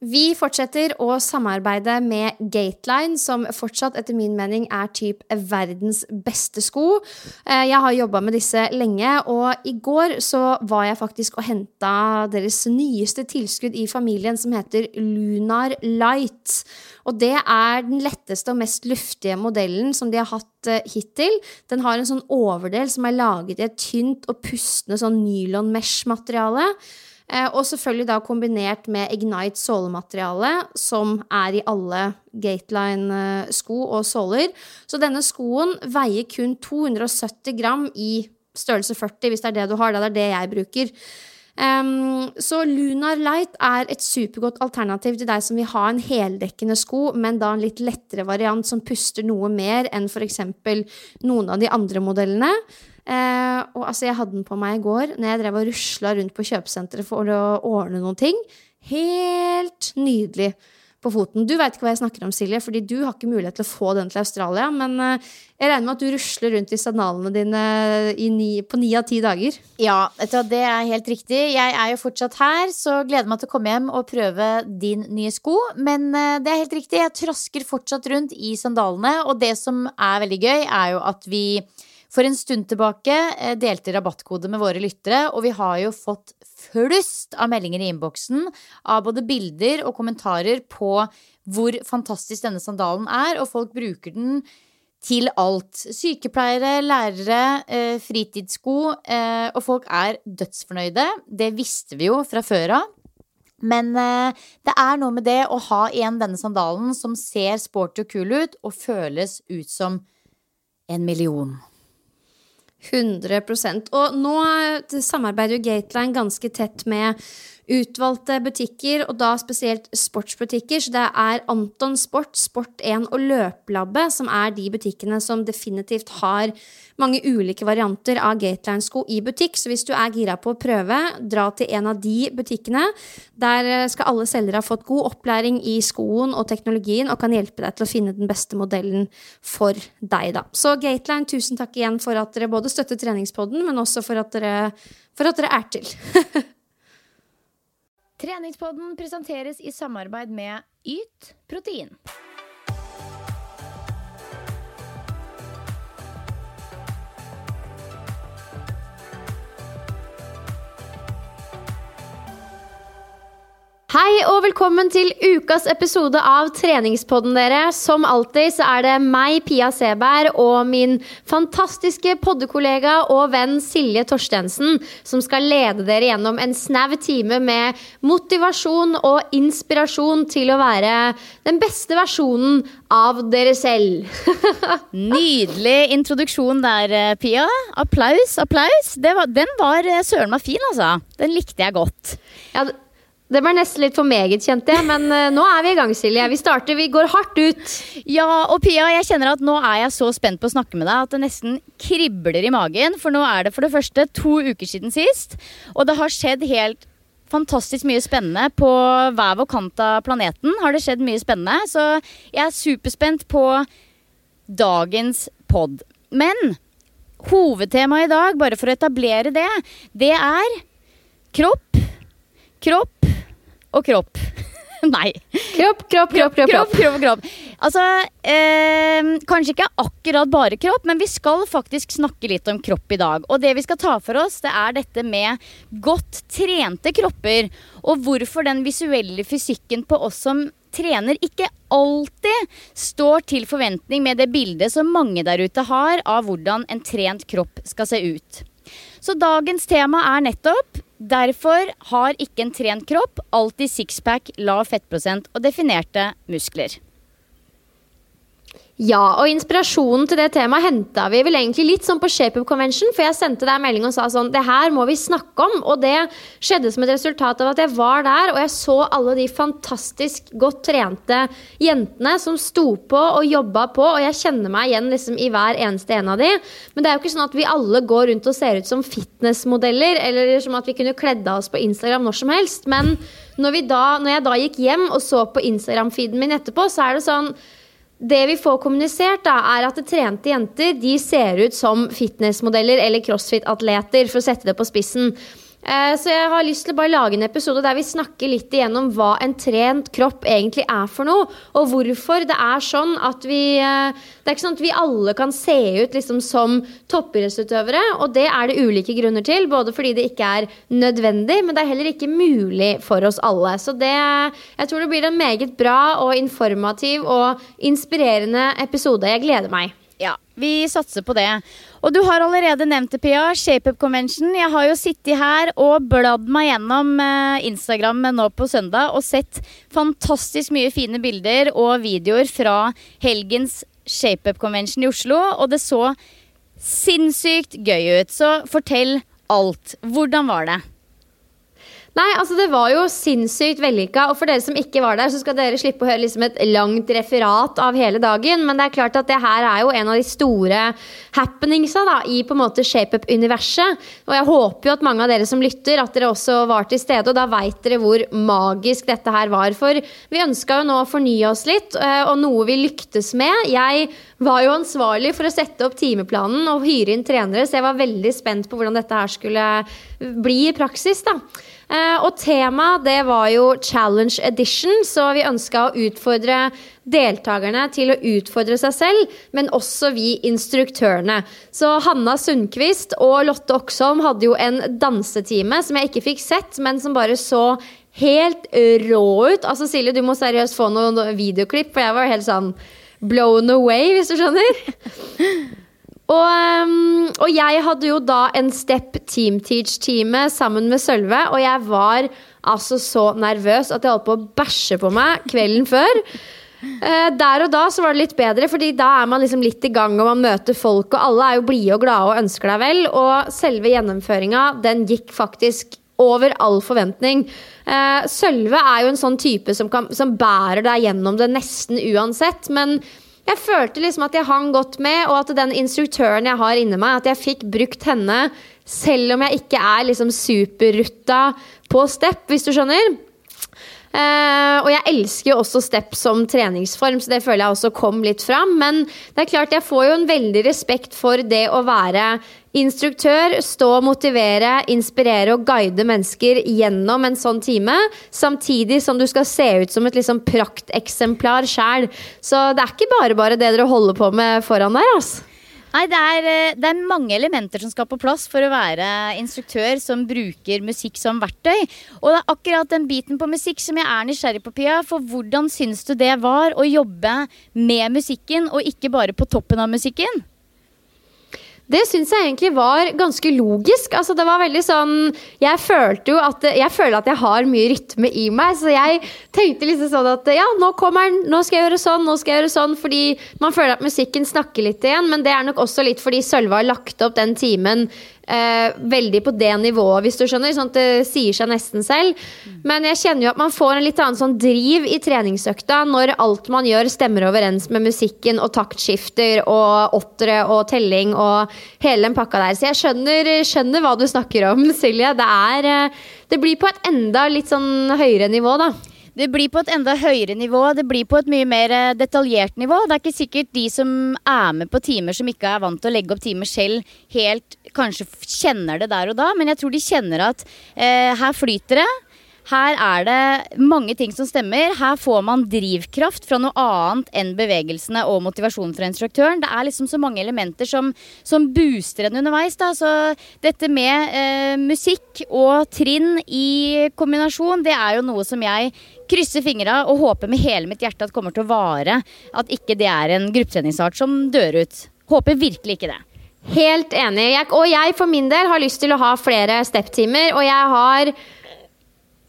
Vi fortsetter å samarbeide med Gateline, som fortsatt etter min mening er typ verdens beste sko. Eh, Jeg har jobba med disse lenge, og i går så var jeg faktisk og henta deres nyeste tilskudd i familien, som heter Lunar Light. Og det er den letteste og mest luftige modellen som de har hatt eh, hittil. Den har en sånn overdel som er laget i et tynt og pustende sånn nylon mesh-materiale. Eh, og selvfølgelig da kombinert med Ignite sålemateriale, som er i alle Gateline-sko og såler. Så denne skoen veier kun 270 gram i størrelse 40, hvis det er det du har. Det er det jeg bruker. Um, så Lunar Light er et supergodt alternativ til deg som vil ha en heldekkende sko, men da en litt lettere variant som puster noe mer enn f.eks. noen av de andre modellene. Uh, og altså, jeg hadde den på meg i går når jeg drev og rusla rundt på kjøpesenteret for å ordne noen ting. Helt nydelig på foten. Du veit ikke hva jeg snakker om, Silje, fordi du har ikke mulighet til å få den til Australia. Men eh, jeg regner med at du rusler rundt i sandalene dine i ni, på ni av ti dager. Ja, det er helt riktig. Jeg er jo fortsatt her, så gleder meg til å komme hjem og prøve din nye sko. Men eh, det er helt riktig, jeg trasker fortsatt rundt i sandalene. Og det som er veldig gøy, er jo at vi for en stund tilbake eh, delte rabattkode med våre lyttere, og vi har jo fått flust av meldinger i innboksen av både bilder og kommentarer på hvor fantastisk denne sandalen er, og folk bruker den til alt. Sykepleiere, lærere, eh, fritidssko, eh, og folk er dødsfornøyde. Det visste vi jo fra før av. Men det er noe med det å ha igjen denne sandalen som ser sporty og kul ut, og føles ut som en million. 100% Og nå samarbeider jo Gateline ganske tett med utvalgte butikker, og da spesielt sportsbutikker. Så det er Anton Sport, Sport1 og Løplabbet som er de butikkene som definitivt har mange ulike varianter av Gateline-sko i butikk. Så hvis du er gira på å prøve, dra til en av de butikkene. Der skal alle selgere ha fått god opplæring i skoen og teknologien og kan hjelpe deg til å finne den beste modellen for deg, da. Så Gateline, tusen takk igjen for at dere både støtter treningspodden, men også for at dere, for at dere er til. Treningspodden presenteres i samarbeid med Yt protein. Hei og velkommen til ukas episode av Treningspodden, dere. Som alltid så er det meg, Pia Seberg, og min fantastiske poddekollega og venn Silje Torstensen som skal lede dere gjennom en snau time med motivasjon og inspirasjon til å være den beste versjonen av dere selv. Nydelig introduksjon der, eh, Pia. Applaus, applaus. Det var, den var eh, søren meg fin, altså. Den likte jeg godt. Ja, det- ble nesten litt for meget, kjente jeg, men uh, nå er vi i gang, Silje. Vi starter, vi går hardt ut. Ja, og Pia, jeg kjenner at nå er jeg så spent på å snakke med deg at det nesten kribler i magen. For nå er det for det første to uker siden sist, og det har skjedd helt fantastisk mye spennende på hver vår kant av planeten. Har det skjedd mye spennende, så jeg er superspent på dagens pod. Men hovedtemaet i dag, bare for å etablere det, det er kropp, kropp og kropp. Nei. Kropp, kropp, kropp, kropp. kropp. kropp, kropp. Altså, eh, kanskje ikke akkurat bare kropp, men vi skal faktisk snakke litt om kropp i dag. Og det vi skal ta for oss, det er dette med godt trente kropper. Og hvorfor den visuelle fysikken på oss som trener, ikke alltid står til forventning med det bildet som mange der ute har av hvordan en trent kropp skal se ut. Så dagens tema er nettopp Derfor har ikke en trent kropp alltid sixpack, lav fettprosent og definerte muskler. Ja, og inspirasjonen til det temaet henta vi vel egentlig litt sånn på ShapeUp Convention, for jeg sendte deg en melding og sa sånn Det her må vi snakke om. Og det skjedde som et resultat av at jeg var der, og jeg så alle de fantastisk godt trente jentene som sto på og jobba på, og jeg kjenner meg igjen liksom i hver eneste en av de. Men det er jo ikke sånn at vi alle går rundt og ser ut som fitnessmodeller, eller som at vi kunne kledd av oss på Instagram når som helst. Men når, da, når jeg da gikk hjem og så på Instagram-feeden min etterpå, så er det sånn det vi får kommunisert, da, er at trente jenter de ser ut som fitnessmodeller eller crossfit-atleter, for å sette det på spissen. Eh, så jeg har lyst til å bare lage en episode der vi snakker litt igjennom hva en trent kropp egentlig er for noe, og hvorfor det er sånn at vi eh, Det er ikke sånn at vi alle kan se ut liksom som toppidrettsutøvere, og det er det ulike grunner til. Både fordi det ikke er nødvendig, men det er heller ikke mulig for oss alle. Så det Jeg tror det blir en meget bra og informativ og inspirerende episode. Jeg gleder meg. Ja, vi satser på det. Og du har allerede nevnt det, Pia. ShapeUp Convention. Jeg har jo sittet her og bladd meg gjennom eh, Instagram nå på søndag og sett fantastisk mye fine bilder og videoer fra helgens ShapeUp Convention i Oslo, og det så sinnssykt gøy ut. Så fortell alt. Hvordan var det? Nei, altså det var jo sinnssykt vellykka. Og for dere som ikke var der, så skal dere slippe å høre liksom et langt referat av hele dagen. Men det er klart at det her er jo en av de store happeningsa da, i på en måte ShapeUp-universet. Og jeg håper jo at mange av dere som lytter, at dere også var til stede. Og da veit dere hvor magisk dette her var. For vi ønska jo nå å fornye oss litt, eh, og noe vi lyktes med. Jeg var jo ansvarlig for å sette opp timeplanen og hyre inn trenere, så jeg var veldig spent på hvordan dette her skulle bli i praksis. da. Uh, og temaet det var jo Challenge Edition, så vi ønska å utfordre deltakerne til å utfordre seg selv, men også vi instruktørene. Så Hanna Sundquist og Lotte Oksholm hadde jo en dansetime som jeg ikke fikk sett, men som bare så helt rå ut. Altså Silje, du må seriøst få noen videoklipp, for jeg var helt sånn blown away, hvis du skjønner. Og, um, og, jeg hadde jo da en Step Team Teach-time sammen med Sølve, og jeg var altså så nervøs at jeg holdt på å bæsje på meg kvelden før. Uh, der og da så var det litt bedre, Fordi da er man liksom litt i gang og man møter folk, og alle er jo blide og glade og ønsker deg vel. Og selve gjennomføringa, den gikk faktisk over all forventning. Uh, Sølve er jo en sånn type som, kan, som bærer deg gjennom det nesten uansett. Men jeg følte liksom at jeg hang godt med, og at den instruktøren jeg har inni meg, at jeg fikk brukt henne selv om jeg ikke er liksom superrutta på step, hvis du skjønner. Uh, og jeg elsker jo også step som treningsform, så det føler jeg også kom litt fram. Men det er klart jeg får jo en veldig respekt for det å være instruktør, stå, og motivere, inspirere og guide mennesker gjennom en sånn time. Samtidig som du skal se ut som et liksom prakteksemplar sjæl. Så det er ikke bare bare det dere holder på med foran der, altså. Nei, det er, eh, det er, mange elementer som skal på plass for å være instruktør som bruker musikk som verktøy. Og det er akkurat den biten på musikk som jeg er nysgjerrig på, Pia. For hvordan syns du det var å jobbe med musikken, og ikke bare på toppen av musikken? Det syns jeg egentlig var ganske logisk. Altså, det var veldig sånn Jeg følte jo at Jeg føler at jeg har mye rytme i meg, så jeg tenkte liksom sånn at ja, nå kommer den, nå skal jeg gjøre sånn, nå skal jeg gjøre sånn, fordi man føler at musikken snakker litt igjen, men det er nok også litt fordi Sølve har lagt opp den timen eh, veldig på det nivået, hvis du skjønner. Sånn at det sier seg nesten selv. Men jeg kjenner jo at man får en litt annen sånn driv i treningsøkta når alt man gjør, stemmer overens med musikken og taktskifter og åttere og telling og hele den pakka der. Så jeg skjønner, skjønner hva du snakker om, Silje. Det, er, eh, det blir på et enda litt sånn høyere nivå, da. Det blir på et enda høyere nivå. Det blir på et mye mer eh, detaljert nivå. Det er ikke sikkert de som er med på timer som ikke er vant til å legge opp timer selv, helt kanskje kjenner det der og da, men jeg tror de kjenner at eh, her flyter det. her er det mange ting som stemmer. Her får man drivkraft fra noe annet enn bevegelsene og motivasjonen fra instruktøren. Det er liksom så mange elementer som, som booster en underveis. Da. Så dette med eh, musikk og trinn i kombinasjon, det er jo noe som jeg krysser fingra og håper med hele mitt hjerte at det kommer til å vare. At ikke det er en gruppetreningsart som dør ut. Håper virkelig ikke det. Helt enig. Jeg, og jeg for min del har lyst til å ha flere step-timer, og jeg har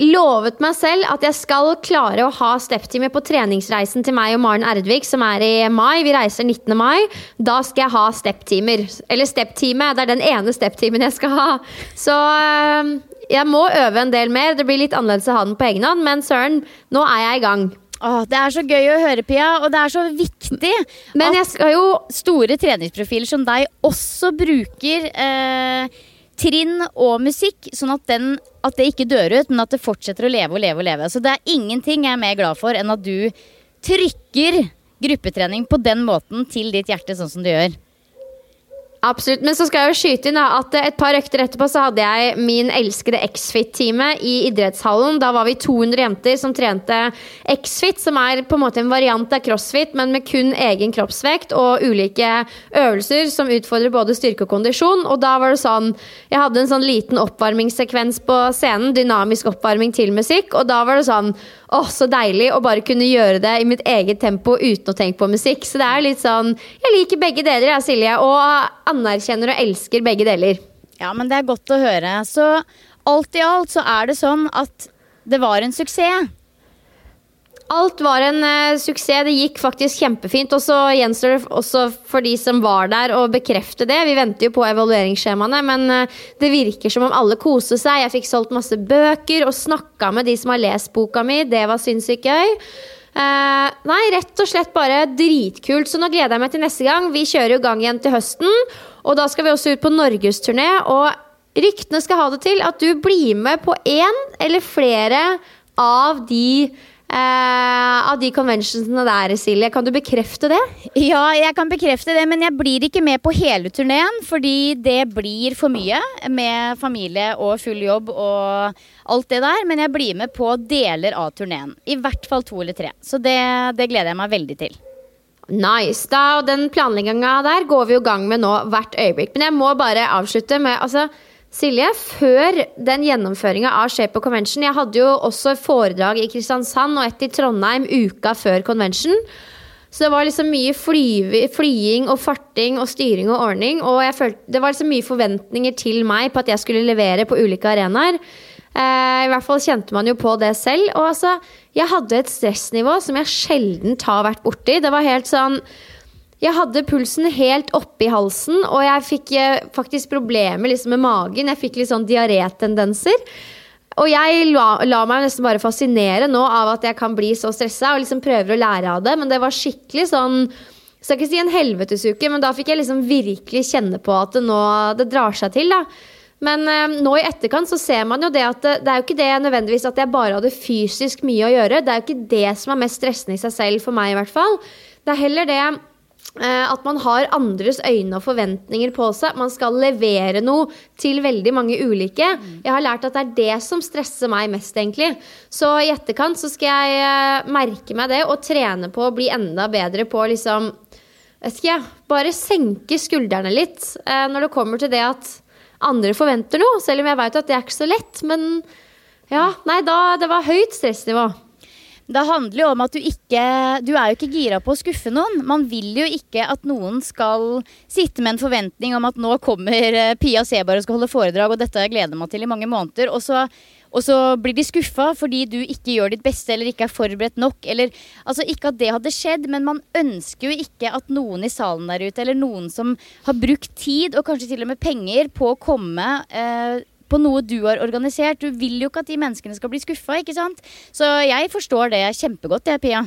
lovet meg selv at jeg skal klare å ha step-time på treningsreisen til meg og Maren Erdvik, som er i mai. Vi reiser 19. mai. Da skal jeg ha step-timer. Eller step-time. Det er den ene step-timen jeg skal ha. Så øh, jeg må øve en del mer. Det blir litt annerledes å ha den på egen hånd, men søren, nå er jeg i gang. Åh, det er så gøy å høre, Pia, og det er så viktig Men jeg at skal jo store treningsprofiler som deg også bruker eh, trinn og musikk, sånn at, den, at det ikke dør ut, men at det fortsetter å leve og leve og leve. Så det er ingenting jeg er mer glad for enn at du trykker gruppetrening på den måten til ditt hjerte, sånn som du gjør. Absolutt. Men så skal jeg jo skyte inn da, at et par økter etterpå så hadde jeg min elskede X-Fit-time i idrettshallen. Da var vi 200 jenter som trente X-Fit, som er på en måte en variant av crossfit, men med kun egen kroppsvekt og ulike øvelser som utfordrer både styrke og kondisjon. Og da var det sånn Jeg hadde en sånn liten oppvarmingssekvens på scenen, dynamisk oppvarming til musikk, og da var det sånn Åh, så deilig å bare kunne gjøre det i mitt eget tempo uten å tenke på musikk. Så det er litt sånn Jeg liker begge deler, jeg, Silje, og anerkjenner og elsker begge deler. Ja, men det er godt å høre. Så alt i alt så er det sånn at det var en suksess. Alt var en uh, suksess. Det gikk faktisk kjempefint. Og så gjenstår det også for de som var der, å bekrefte det. Vi venter jo på evalueringsskjemaene, men uh, det virker som om alle koser seg. Jeg fikk solgt masse bøker og snakka med de som har lest boka mi. Det var sinnssykt gøy. Uh, nei, rett og slett bare dritkult. Så nå gleder jeg meg til neste gang. Vi kjører jo gang igjen til høsten, og da skal vi også ut på norgesturné. Og ryktene skal ha det til at du blir med på én eller flere av de av de conventionsene der, Silje. Kan du bekrefte det? Ja, jeg kan bekrefte det, men jeg blir ikke med på hele turneen. Fordi det blir for mye med familie og full jobb og alt det der. Men jeg blir med på deler av turneen. I hvert fall to eller tre. Så det, det gleder jeg meg veldig til. Nice. Da, og den planlegginga der går vi i gang med nå hvert øyeblikk. Men jeg må bare avslutte med altså, Silje, før den gjennomføringa av Shape of Convention Jeg hadde jo også foredrag i Kristiansand og et i Trondheim uka før convention. Så det var liksom mye fly, flying og farting og styring og ordning. Og følte, det var liksom mye forventninger til meg på at jeg skulle levere på ulike arenaer. Eh, I hvert fall kjente man jo på det selv. Og altså, jeg hadde et stressnivå som jeg sjelden har vært borti. Det var helt sånn jeg hadde pulsen helt oppe i halsen, og jeg fikk eh, faktisk problemer liksom med magen. Jeg fikk litt sånn diarétendenser. Og jeg la, la, meg nesten bare fascinere nå av at jeg kan bli så stressa, og liksom prøver å lære av det, men det var skikkelig sånn skal ikke si en helvetesuke, men da fikk jeg liksom virkelig kjenne på at det nå det drar seg til. da. Men eh, nå i etterkant så ser man jo det at det, det, er jo ikke det nødvendigvis at jeg bare hadde fysisk mye å gjøre. Det er jo ikke det som er mest stressende i seg selv, for meg i hvert fall. Det er heller det Eh, at man har andres øyne og forventninger på seg. Man skal levere noe til veldig mange ulike. Jeg har lært at det er det som stresser meg mest, egentlig. Så i etterkant så skal jeg eh, merke meg det og trene på å bli enda bedre på liksom vet ikke jeg, Bare senke skuldrene litt eh, når det kommer til det at andre forventer noe. Selv om jeg veit at det er ikke så lett. Men ja, nei, da Det var høyt stressnivå. Det handler jo om at du ikke Du er jo ikke gira på å skuffe noen. Man vil jo ikke at noen skal sitte med en forventning om at nå kommer eh, Pia Sebar og skal holde foredrag, og dette har jeg meg til i mange måneder. Og så, og så blir de skuffa fordi du ikke gjør ditt beste eller ikke er forberedt nok. Eller, altså Ikke at det hadde skjedd, men man ønsker jo ikke at noen i salen der ute, eller noen som har brukt tid og kanskje til og med penger på å komme eh, på noe du har organisert. Du vil jo ikke at de menneskene skal bli skuffa, ikke sant? Så jeg forstår det kjempegodt, jeg, Pia.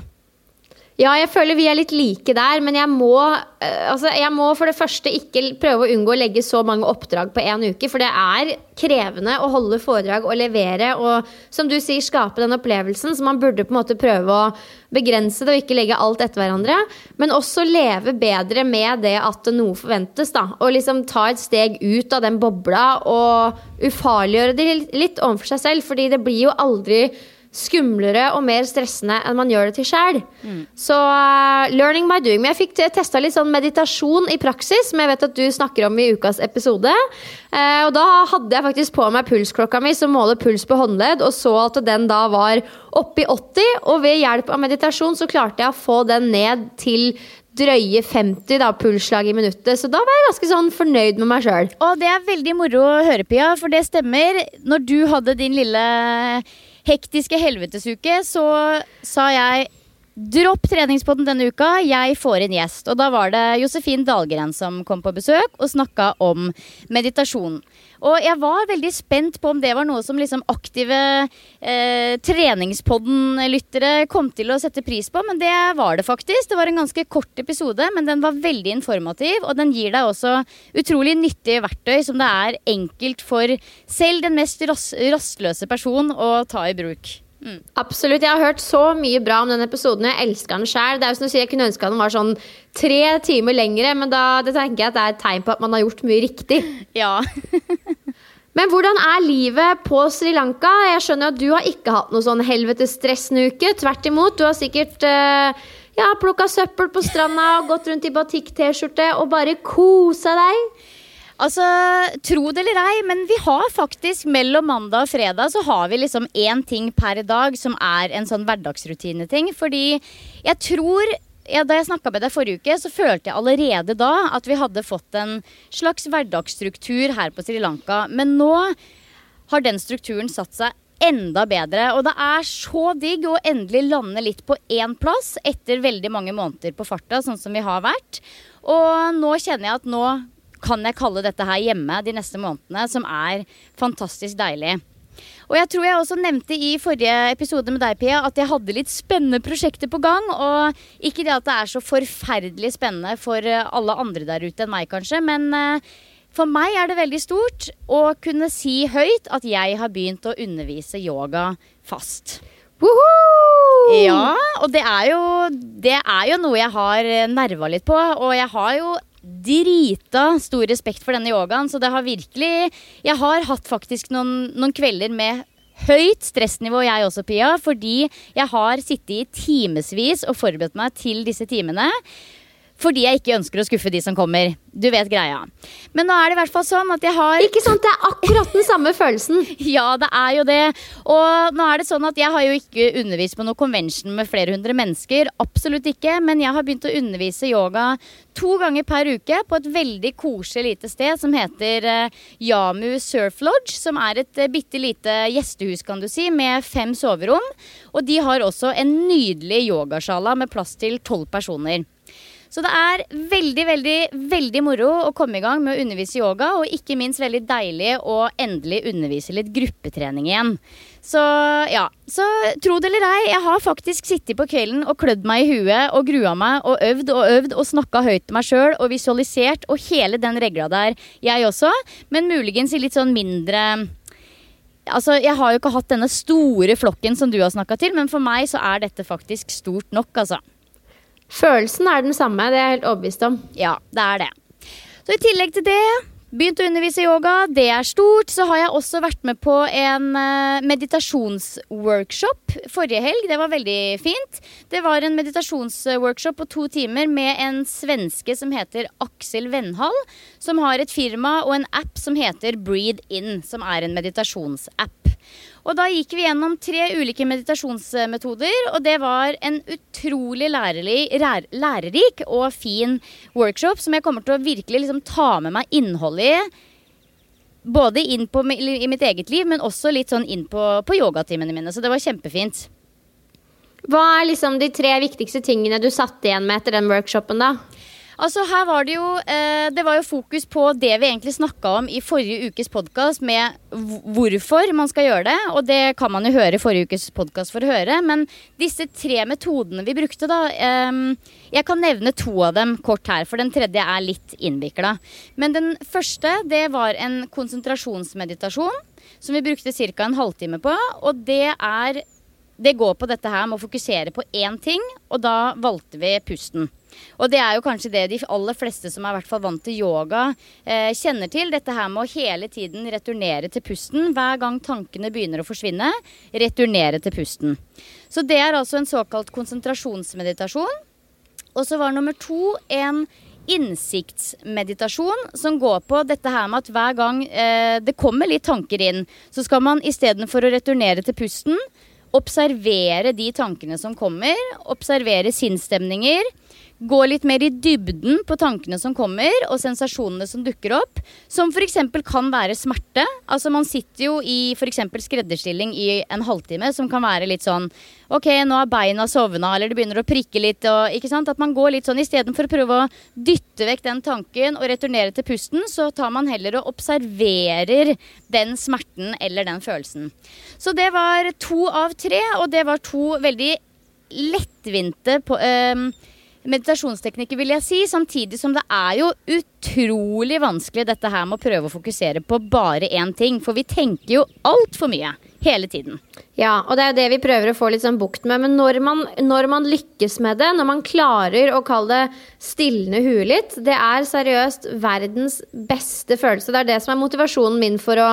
Ja, jeg føler vi er litt like der, men jeg må, eh, altså, jeg må for det første ikke prøve å unngå å legge så mange oppdrag på én uke, for det er krevende å holde foredrag og levere og som du sier, skape den opplevelsen, så man burde på en måte prøve å begrense det og ikke legge alt etter hverandre. Men også leve bedre med det at noe forventes, da. Og liksom ta et steg ut av den bobla og ufarliggjøre det litt overfor seg selv, fordi det blir jo aldri skumlere og mer stressende enn man gjør det til sjæl. Så uh, learning by doing. Men jeg fikk testa litt sånn meditasjon i praksis, som jeg vet at du snakker om i ukas episode. Uh, og da hadde jeg faktisk på meg pulsklokka mi som måler puls på håndledd, og så at den da var oppe i 80. Og ved hjelp av meditasjon så klarte jeg å få den ned til drøye 50 da, pulsslag i minuttet. Så da var jeg ganske sånn fornøyd med meg sjøl. Og det er veldig moro å høre, Pia, for det stemmer. Når du hadde din lille hektiske helvetesuke, så sa jeg Dropp treningspodden denne uka, jeg får en gjest. Og da var det Josefin Dahlgren som kom på besøk og snakka om meditasjon. Og jeg var veldig spent på om det var noe som liksom aktive eh, treningspodden-lyttere kom til å sette pris på, men det var det faktisk. Det var en ganske kort episode, men den var veldig informativ, og den gir deg også utrolig nyttige verktøy som det er enkelt for selv den mest rastløse person å ta i bruk. Absolutt. Jeg har hørt så mye bra om den episoden. Jeg elsker den sjæl. Jeg kunne ønske den var sånn tre timer lengre, men da det tenker jeg at det er et tegn på at man har gjort mye riktig. Ja. Men hvordan er livet på Sri Lanka? Jeg skjønner at du har ikke hatt noe sånn helvetes uke. Tvert imot. Du har sikkert uh, ja, plukka søppel på stranda og gått rundt i batikk-T-skjorte og bare kosa deg. Altså, tro det eller ei, men vi har faktisk mellom mandag og fredag så har vi liksom én ting per dag som er en sånn hverdagsrutineting. Fordi jeg tror ja, Da jeg snakka med deg forrige uke, så følte jeg allerede da at vi hadde fått en slags hverdagsstruktur her på Sri Lanka. Men nå har den strukturen satt seg enda bedre. Og det er så digg å endelig lande litt på én plass etter veldig mange måneder på farta, sånn som vi har vært. Og nå kjenner jeg at nå kan jeg kalle dette her hjemme de neste månedene, som er fantastisk deilig. Og jeg tror jeg også nevnte i forrige episode med deg, Pia, at jeg hadde litt spennende prosjekter på gang. Og ikke det at det er så forferdelig spennende for eh, alle andre der ute enn meg, kanskje, men eh, for meg er det veldig stort å kunne si høyt at jeg har begynt å undervise yoga fast. Woohoo! Ja, og det er jo, det er jo noe jeg har nerva litt på. Og jeg har jo drita stor respekt for denne yogaen, så det har virkelig Jeg har hatt faktisk noen, noen kvelder med høyt stressnivå, jeg også, Pia. Fordi jeg har sittet i timevis og forberedt meg til disse timene. Fordi jeg ikke ønsker å skuffe de som kommer. Du vet greia. Men nå er det i hvert fall sånn at jeg har Ikke sant? Det er akkurat den samme følelsen. Ja, det er jo det. Og nå er det sånn at jeg har jo ikke undervist på noe convention med flere hundre mennesker. Absolutt ikke. Men jeg har begynt å undervise yoga to ganger per uke på et veldig koselig lite sted som heter uh, Yamu Surf Lodge. Som er et uh, bitte lite gjestehus, kan du si, med fem soverom. Og de har også en nydelig yogasjala med plass til tolv personer. Så det er veldig, veldig, veldig moro å komme i gang med å undervise yoga, og ikke minst veldig deilig å endelig undervise litt gruppetrening igjen. Så ja, så tro det eller ei, jeg har faktisk sittet på kvelden og klødd meg i huet og grua meg og øvd og øvd og snakka høyt til meg sjøl og visualisert og hele den regla der, jeg også, men muligens i litt sånn mindre Altså, Jeg har jo ikke hatt denne store flokken som du har snakka til, men for meg så er dette faktisk stort nok, altså. Følelsen er den samme, det er jeg helt overbevist om. Ja, det er det. Så i tillegg til det, begynt å undervise yoga, det er stort. Så har jeg også vært med på en eh, meditasjonsworkshop forrige helg. Det var veldig fint. Det var en meditasjonsworkshop på to timer med en svenske som heter Aksel Vennhall. Som har et firma og en app som heter Breathe In, som er en meditasjonsapp. Og da gikk vi gjennom tre ulike meditasjonsmetoder, og det var en utrolig lærerlig, rær, lærerik og fin workshop som jeg kommer til å virkelig liksom ta med meg innholdet i. Både inn på, i mitt eget liv, men også litt sånn inn på, på yogatimene mine. Så det var kjempefint. Hva er liksom de tre viktigste tingene du satt igjen med etter den workshopen, da? Altså her var Det jo eh, Det var jo fokus på det vi egentlig snakka om i forrige ukes podkast, med hvorfor man skal gjøre det. Og det kan man jo høre i forrige ukes podkast for å høre. Men disse tre metodene vi brukte, da eh, Jeg kan nevne to av dem kort her, for den tredje er litt innvikla. Men den første, det var en konsentrasjonsmeditasjon som vi brukte ca. en halvtime på. Og det er det går på dette her med å fokusere på én ting, og da valgte vi pusten. Og det er jo kanskje det de aller fleste som er hvert fall vant til yoga, eh, kjenner til. Dette her med å hele tiden returnere til pusten. Hver gang tankene begynner å forsvinne, returnere til pusten. Så det er altså en såkalt konsentrasjonsmeditasjon. Og så var nummer to en innsiktsmeditasjon som går på dette her med at hver gang eh, det kommer litt tanker inn, så skal man istedenfor å returnere til pusten, observere de tankene som kommer, observere sinnsstemninger. Gå litt mer i dybden på tankene som kommer, og sensasjonene som dukker opp. Som f.eks. kan være smerte. Altså Man sitter jo i f.eks. skredderstilling i en halvtime, som kan være litt sånn Ok, nå er beina sovna, eller det begynner å prikke litt. Og, ikke sant? At man går litt sånn istedenfor å prøve å dytte vekk den tanken og returnere til pusten, så tar man heller og observerer den smerten eller den følelsen. Så det var to av tre, og det var to veldig lettvinte på, ehm, meditasjonsteknikker, vil jeg si. Samtidig som det er jo utrolig vanskelig dette her med å prøve å fokusere på bare én ting. For vi tenker jo altfor mye hele tiden. Ja, og det er jo det vi prøver å få litt sånn bukt med. Men når man, når man lykkes med det, når man klarer å kalle det stilne huet litt, det er seriøst verdens beste følelse. Det er det som er motivasjonen min for å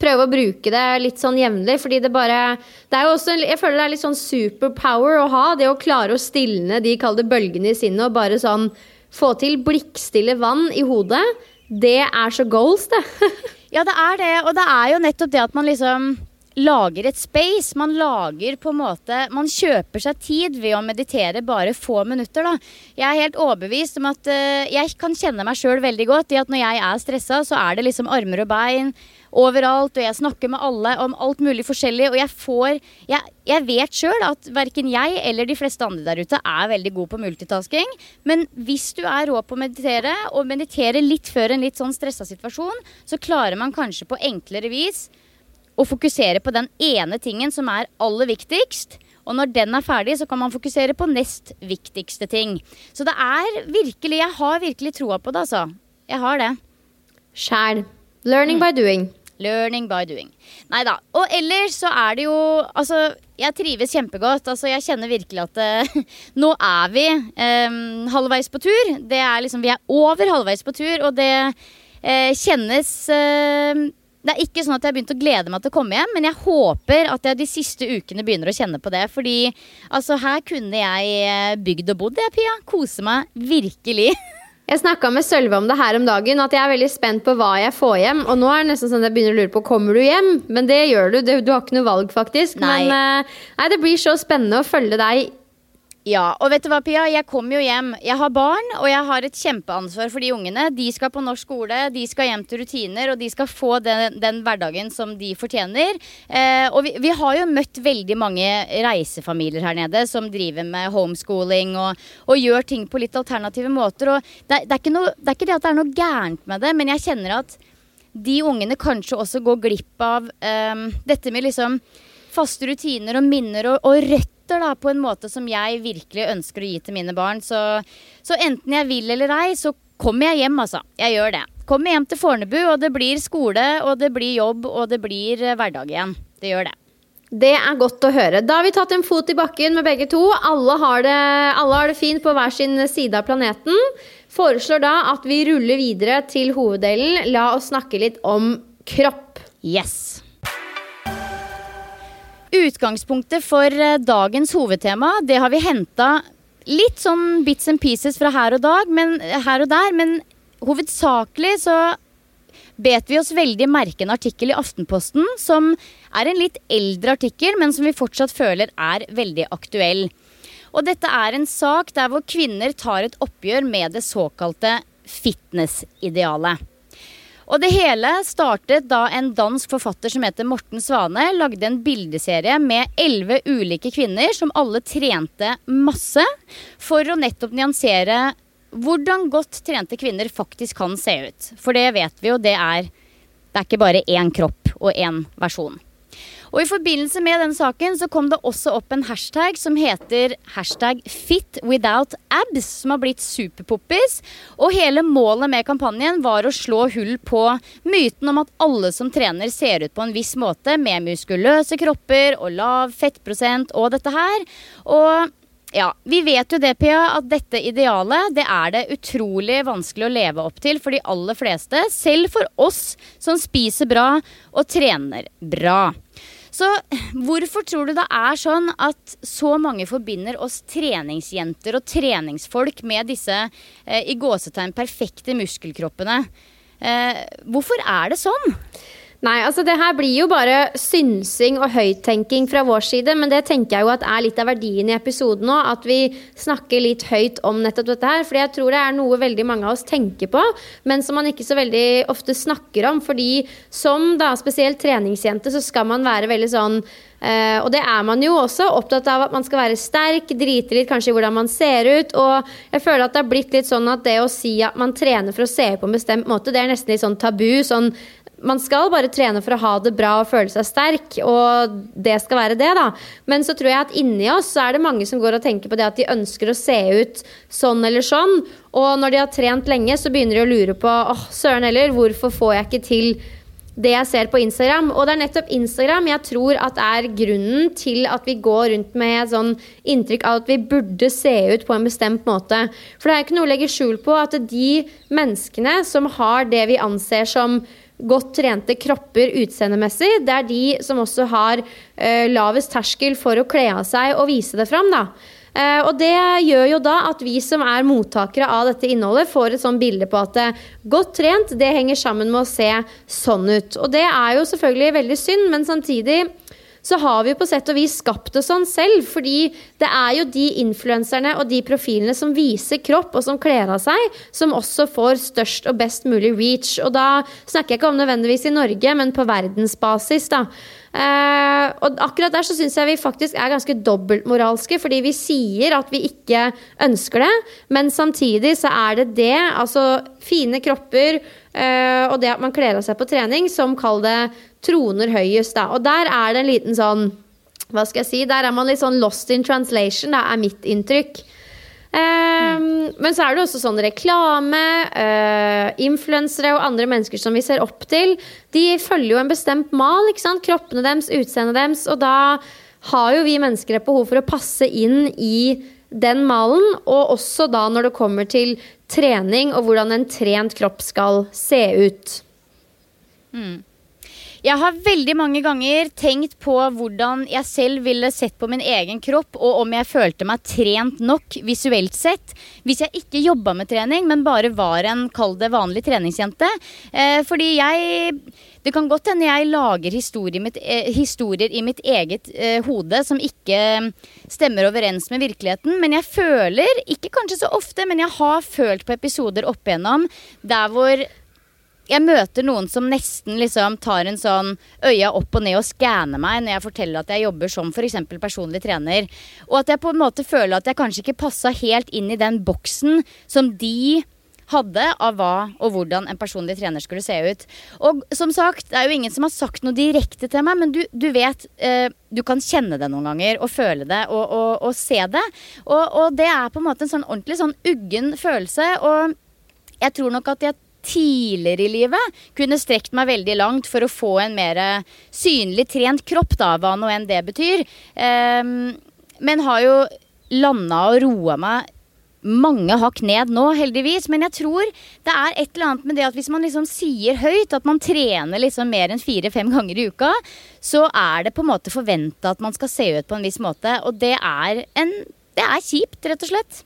prøve å bruke det litt sånn jevnlig. Fordi det bare Det er jo også Jeg føler det er litt sånn superpower å ha. Det å klare å stilne de kall det bølgene i sinnet og bare sånn få til blikkstille vann i hodet. Det er så goals, det. Ja, det er det. Og det er jo nettopp det at man liksom lager et space. Man lager på en måte Man kjøper seg tid ved å meditere bare få minutter, da. Jeg er helt overbevist om at uh, jeg kan kjenne meg sjøl veldig godt i at når jeg er stressa, så er det liksom armer og bein overalt, og jeg snakker med alle om alt mulig forskjellig, og jeg får Jeg, jeg vet sjøl at verken jeg eller de fleste andre der ute er veldig gode på multitasking, men hvis du er rå på å meditere, og mediterer litt før en litt sånn stressa situasjon, så klarer man kanskje på enklere vis å fokusere på den ene tingen som er aller viktigst. Og når den er ferdig, så kan man fokusere på nest viktigste ting. Så det er virkelig Jeg har virkelig troa på det, altså. Jeg har det. Sjæl. Learning by doing. Learning by doing. Nei da. Og ellers så er det jo Altså, jeg trives kjempegodt. Altså, jeg kjenner virkelig at eh, nå er vi eh, halvveis på tur. Det er liksom Vi er over halvveis på tur, og det eh, kjennes eh, det er ikke sånn at jeg har begynt å glede meg til å komme hjem, men jeg håper at jeg de siste ukene begynner å kjenne på det. Fordi altså, her kunne jeg eh, bygd og bodd, jeg, Pia. Kose meg virkelig. Jeg snakka med Sølve om det her om dagen, at jeg er veldig spent på hva jeg får hjem. Og nå er det nesten sånn at jeg begynner å lure på kommer du hjem. Men det gjør du. Du har ikke noe valg, faktisk. Nei. Men eh, nei, det blir så spennende å følge deg. Ja, og vet du hva, Pia? Jeg kommer jo hjem. Jeg har barn, og jeg har et kjempeansvar for de ungene. De skal på norsk skole, de skal hjem til rutiner, og de skal få den, den hverdagen som de fortjener. Eh, og vi, vi har jo møtt veldig mange reisefamilier her nede som driver med homeschooling og, og gjør ting på litt alternative måter. Og det, det, er noe, det er ikke det at det er noe gærent med det, men jeg kjenner at de ungene kanskje også går glipp av eh, dette med liksom faste rutiner og minner og, og røtter da, på en måte som jeg virkelig ønsker å gi til mine barn. Så, så enten jeg vil eller ei, så kommer jeg hjem, altså. Jeg gjør det. Kommer hjem til Fornebu, og det blir skole, og det blir jobb, og det blir eh, hverdag igjen. Det gjør det. Det er godt å høre. Da har vi tatt en fot i bakken med begge to. Alle har det, alle har det fint på hver sin side av planeten. Foreslår da at vi ruller videre til hoveddelen. La oss snakke litt om kropp. Yes. Utgangspunktet for eh, dagens hovedtema, det har vi henta litt sånn bits and pieces fra her og, dag, men, her og der, men hovedsakelig så bet vi oss veldig merke en artikkel i Aftenposten som er en litt eldre artikkel, men som vi fortsatt føler er veldig aktuell. Og dette er en sak der hvor kvinner tar et oppgjør med det såkalte fitnessidealet. Og det hele startet da en dansk forfatter som heter Morten Svane lagde en bildeserie med elleve ulike kvinner som alle trente masse, for å nettopp nyansere hvordan godt trente kvinner faktisk kan se ut. For det vet vi jo, det er Det er ikke bare én kropp og én versjon. Og I forbindelse med den saken så kom det også opp en hashtag som heter hashtag fit without abs, som har blitt superpoppis. Og hele målet med kampanjen var å slå hull på myten om at alle som trener ser ut på en viss måte, med muskuløse kropper og lav fettprosent og dette her. Og ja, Vi vet jo det, Pia, at dette idealet det er det utrolig vanskelig å leve opp til for de aller fleste. Selv for oss som spiser bra og trener bra. Så hvorfor tror du det er sånn at så mange forbinder oss treningsjenter og treningsfolk med disse eh, i gåsetegn perfekte muskelkroppene? Eh, hvorfor er det sånn? Nei, altså det her blir jo bare synsing og høyttenking fra vår side, men det tenker jeg jo at er litt av verdien i episoden nå, at vi snakker litt høyt om nettopp dette her. Fordi jeg tror det er noe veldig mange av oss tenker på, men som man ikke så veldig ofte snakker om. Fordi som da spesielt treningsjente så skal man være veldig sånn Uh, og det er man jo også. Opptatt av at man skal være sterk, drite litt kanskje i hvordan man ser ut. Og jeg føler at det har blitt litt sånn at det å si at man trener for å se ut på en bestemt måte, det er nesten litt sånn tabu. Sånn man skal bare trene for å ha det bra og føle seg sterk, og det skal være det, da. Men så tror jeg at inni oss så er det mange som går og tenker på det at de ønsker å se ut sånn eller sånn. Og når de har trent lenge, så begynner de å lure på åh, søren heller, hvorfor får jeg ikke til det jeg ser på Instagram. Og det er nettopp Instagram jeg tror at er grunnen til at vi går rundt med sånn inntrykk av at vi burde se ut på en bestemt måte. For det er ikke noe å legge skjul på at de menneskene som har det vi anser som godt trente kropper utseendemessig. Det er de som også har uh, lavest terskel for å kle av seg og vise det fram. da. Uh, og det gjør jo da at vi som er mottakere av dette innholdet, får et sånn bilde på at uh, godt trent, det henger sammen med å se sånn ut. Og det er jo selvfølgelig veldig synd, men samtidig så har vi på sett og vis skapt det sånn selv. Fordi det er jo de influenserne og de profilene som viser kropp og som kler av seg, som også får størst og best mulig reach. Og da snakker jeg ikke om nødvendigvis i Norge, men på verdensbasis, da. Uh, og akkurat der så syns jeg vi faktisk er ganske dobbeltmoralske, fordi vi sier at vi ikke ønsker det, men samtidig så er det det, altså fine kropper eh, og det at man kler av seg på trening, som kall det troner høyest, da. Og der er det en liten sånn Hva skal jeg si? Der er man litt sånn lost in translation, da, er mitt inntrykk. Um, men så er det også sånn reklame, uh, influensere og andre mennesker som vi ser opp til. De følger jo en bestemt mal. ikke sant? Kroppene deres, utseendet deres. Og da har jo vi mennesker et behov for å passe inn i den malen. Og også da når det kommer til trening og hvordan en trent kropp skal se ut. Mm. Jeg har veldig mange ganger tenkt på hvordan jeg selv ville sett på min egen kropp, og om jeg følte meg trent nok visuelt sett. Hvis jeg ikke jobba med trening, men bare var en, kall det vanlig treningsjente. Eh, fordi jeg det kan godt hende jeg lager historier, mitt, eh, historier i mitt eget eh, hode som ikke stemmer overens med virkeligheten. Men jeg føler, ikke kanskje så ofte, men jeg har følt på episoder opp igjennom der hvor jeg møter noen som nesten liksom tar en sånn øya opp og ned og skanner meg når jeg forteller at jeg jobber som f.eks. personlig trener. Og at jeg på en måte føler at jeg kanskje ikke passa helt inn i den boksen som de hadde av hva og hvordan en personlig trener skulle se ut. Og som sagt, det er jo ingen som har sagt noe direkte til meg, men du, du vet eh, Du kan kjenne det noen ganger og føle det og, og, og se det. Og, og, det er på en måte en sånn ordentlig sånn uggen følelse. Og jeg tror nok at jeg tidligere i livet kunne strekt meg veldig langt for å få en mer synlig trent kropp, da, hva nå enn det betyr. Um, men har jo landa og roa meg mange hakk ned nå, heldigvis. Men jeg tror det er et eller annet med det at hvis man liksom sier høyt at man trener liksom mer enn fire-fem ganger i uka, så er det på en måte forventa at man skal se ut på en viss måte. Og det er, en, det er kjipt, rett og slett.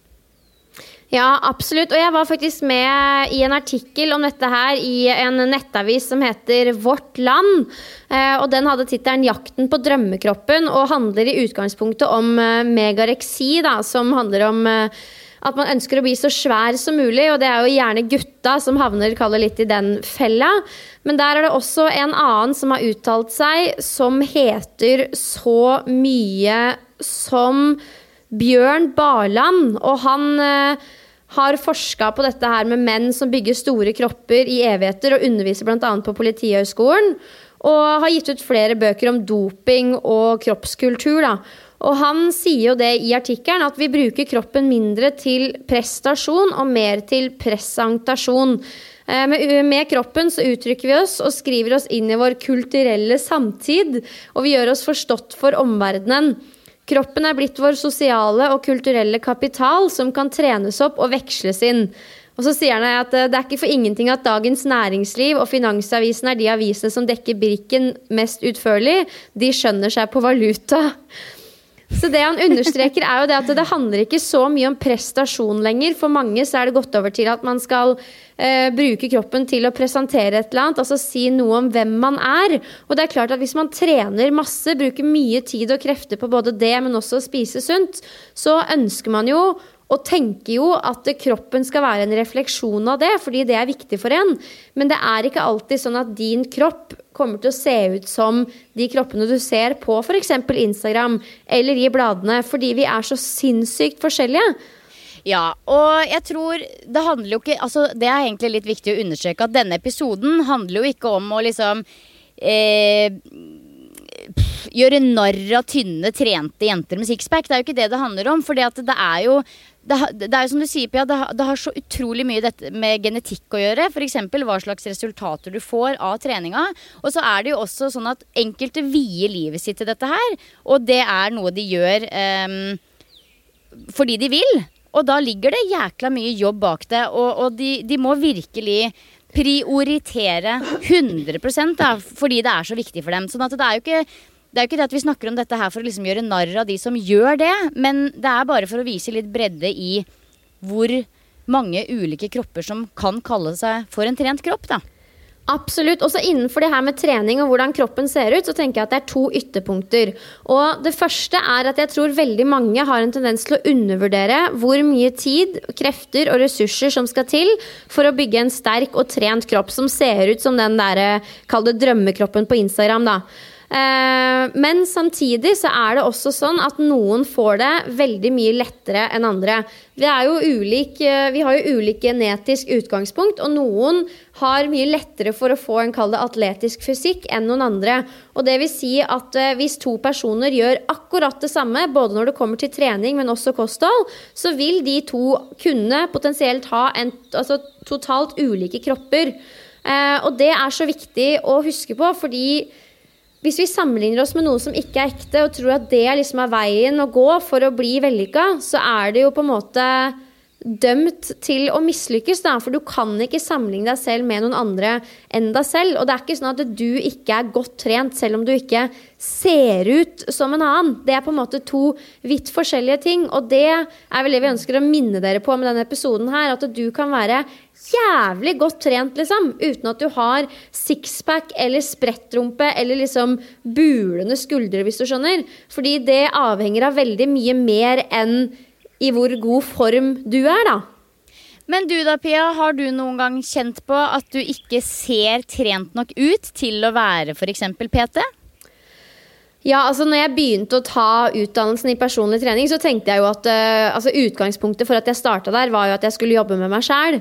Ja, absolutt. Og jeg var faktisk med i en artikkel om dette her i en nettavis som heter Vårt Land. Eh, og den hadde tittelen 'Jakten på drømmekroppen' og handler i utgangspunktet om eh, megareksi, da, som handler om eh, at man ønsker å bli så svær som mulig, og det er jo gjerne gutta som havner kaller litt i den fella. Men der er det også en annen som har uttalt seg, som heter så mye som Bjørn Barland. Og han har forska på dette her med menn som bygger store kropper i evigheter, og underviser bl.a. på Politihøgskolen. Og har gitt ut flere bøker om doping og kroppskultur. da. Og han sier jo det i artikkelen, at vi bruker kroppen mindre til prestasjon og mer til presentasjon. Eh, med, kroppen så uttrykker vi oss og skriver oss inn i vår kulturelle samtid, og vi gjør oss forstått for omverdenen. Kroppen er blitt vår sosiale og kulturelle kapital som kan trenes opp og veksles inn. Og så sier han at eh, det er ikke for ingenting at Dagens Næringsliv og Finansavisen er de avisene som dekker brikken mest utførlig. De skjønner seg på valuta. Så det han understreker, er jo det at det handler ikke så mye om prestasjon lenger. For mange så er det gått over til at man skal eh, bruke kroppen til å presentere et eller annet. Altså si noe om hvem man er. Og det er klart at hvis man trener masse, bruker mye tid og krefter på både det, men også å spise sunt, så ønsker man jo og tenker jo at kroppen skal være en refleksjon av det, fordi det er viktig for en. Men det er ikke alltid sånn at din kropp kommer til å se ut som de kroppene du ser på f.eks. Instagram eller i bladene, fordi vi er så sinnssykt forskjellige. Ja, og jeg tror det handler jo ikke Altså, det er egentlig litt viktig å understreke at denne episoden handler jo ikke om å liksom eh, gjøre narr av tynne, trente jenter med sixpack. Det er jo ikke det det handler om. For det er jo det, det, er jo som du sier, Pia, det, det, har så utrolig mye dette med genetikk å gjøre. F.eks. hva slags resultater du får av treninga. Og så er det jo også sånn at enkelte vier livet sitt til dette her. Og det er noe de gjør um, fordi de vil. Og da ligger det jækla mye jobb bak det. Og, og de, de, må virkelig prioritere 100 da, fordi det er så viktig for dem. Sånn at det er jo ikke det er jo ikke det at vi snakker om dette her for å liksom gjøre narr av de som gjør det, men det er bare for å vise litt bredde i hvor mange ulike kropper som kan kalle seg for en trent kropp, da. Absolutt. Også innenfor det her med trening og hvordan kroppen ser ut, så tenker jeg at det er to ytterpunkter. Og det første er at jeg tror veldig mange har en tendens til å undervurdere hvor mye tid, krefter og ressurser som skal til for å bygge en sterk og trent kropp som ser ut som den der, kall det drømmekroppen på Instagram, da. Eh, men samtidig så er det også sånn at noen får det veldig mye lettere enn andre. Vi, ulik, eh, vi har jo ulik genetisk utgangspunkt, og noen har mye lettere for å få en kall det atletisk fysikk enn noen andre. Og det vil si at eh, hvis to personer gjør akkurat det samme, både når det kommer til trening, men også kosthold, så vil de to kunne potensielt ha en, altså, totalt ulike kropper. og det er så viktig å huske på, fordi hvis vi sammenligner oss med noe som ikke er ekte, og tror at det liksom er veien å gå for å bli vellykka, så er det jo på en måte dømt til å mislykkes. For du kan ikke sammenligne deg selv med noen andre enn deg selv. Og det er ikke sånn at du ikke er godt trent selv om du ikke ser ut som en annen. Det er på en måte to vidt forskjellige ting. Og det er vel det vi ønsker å minne dere på med denne episoden her. At du kan være jævlig godt trent, liksom, uten at du har sixpack eller sprettrumpe eller liksom bulende skuldre, hvis du skjønner. Fordi det avhenger av veldig mye mer enn i hvor god form du er, da. Men du da, Pia, har du noen gang kjent på at du ikke ser trent nok ut til å være f.eks. PT? Ja, altså når jeg begynte å ta utdannelsen i personlig trening, så tenkte jeg jo at uh, altså Utgangspunktet for at jeg starta der, var jo at jeg skulle jobbe med meg sjæl.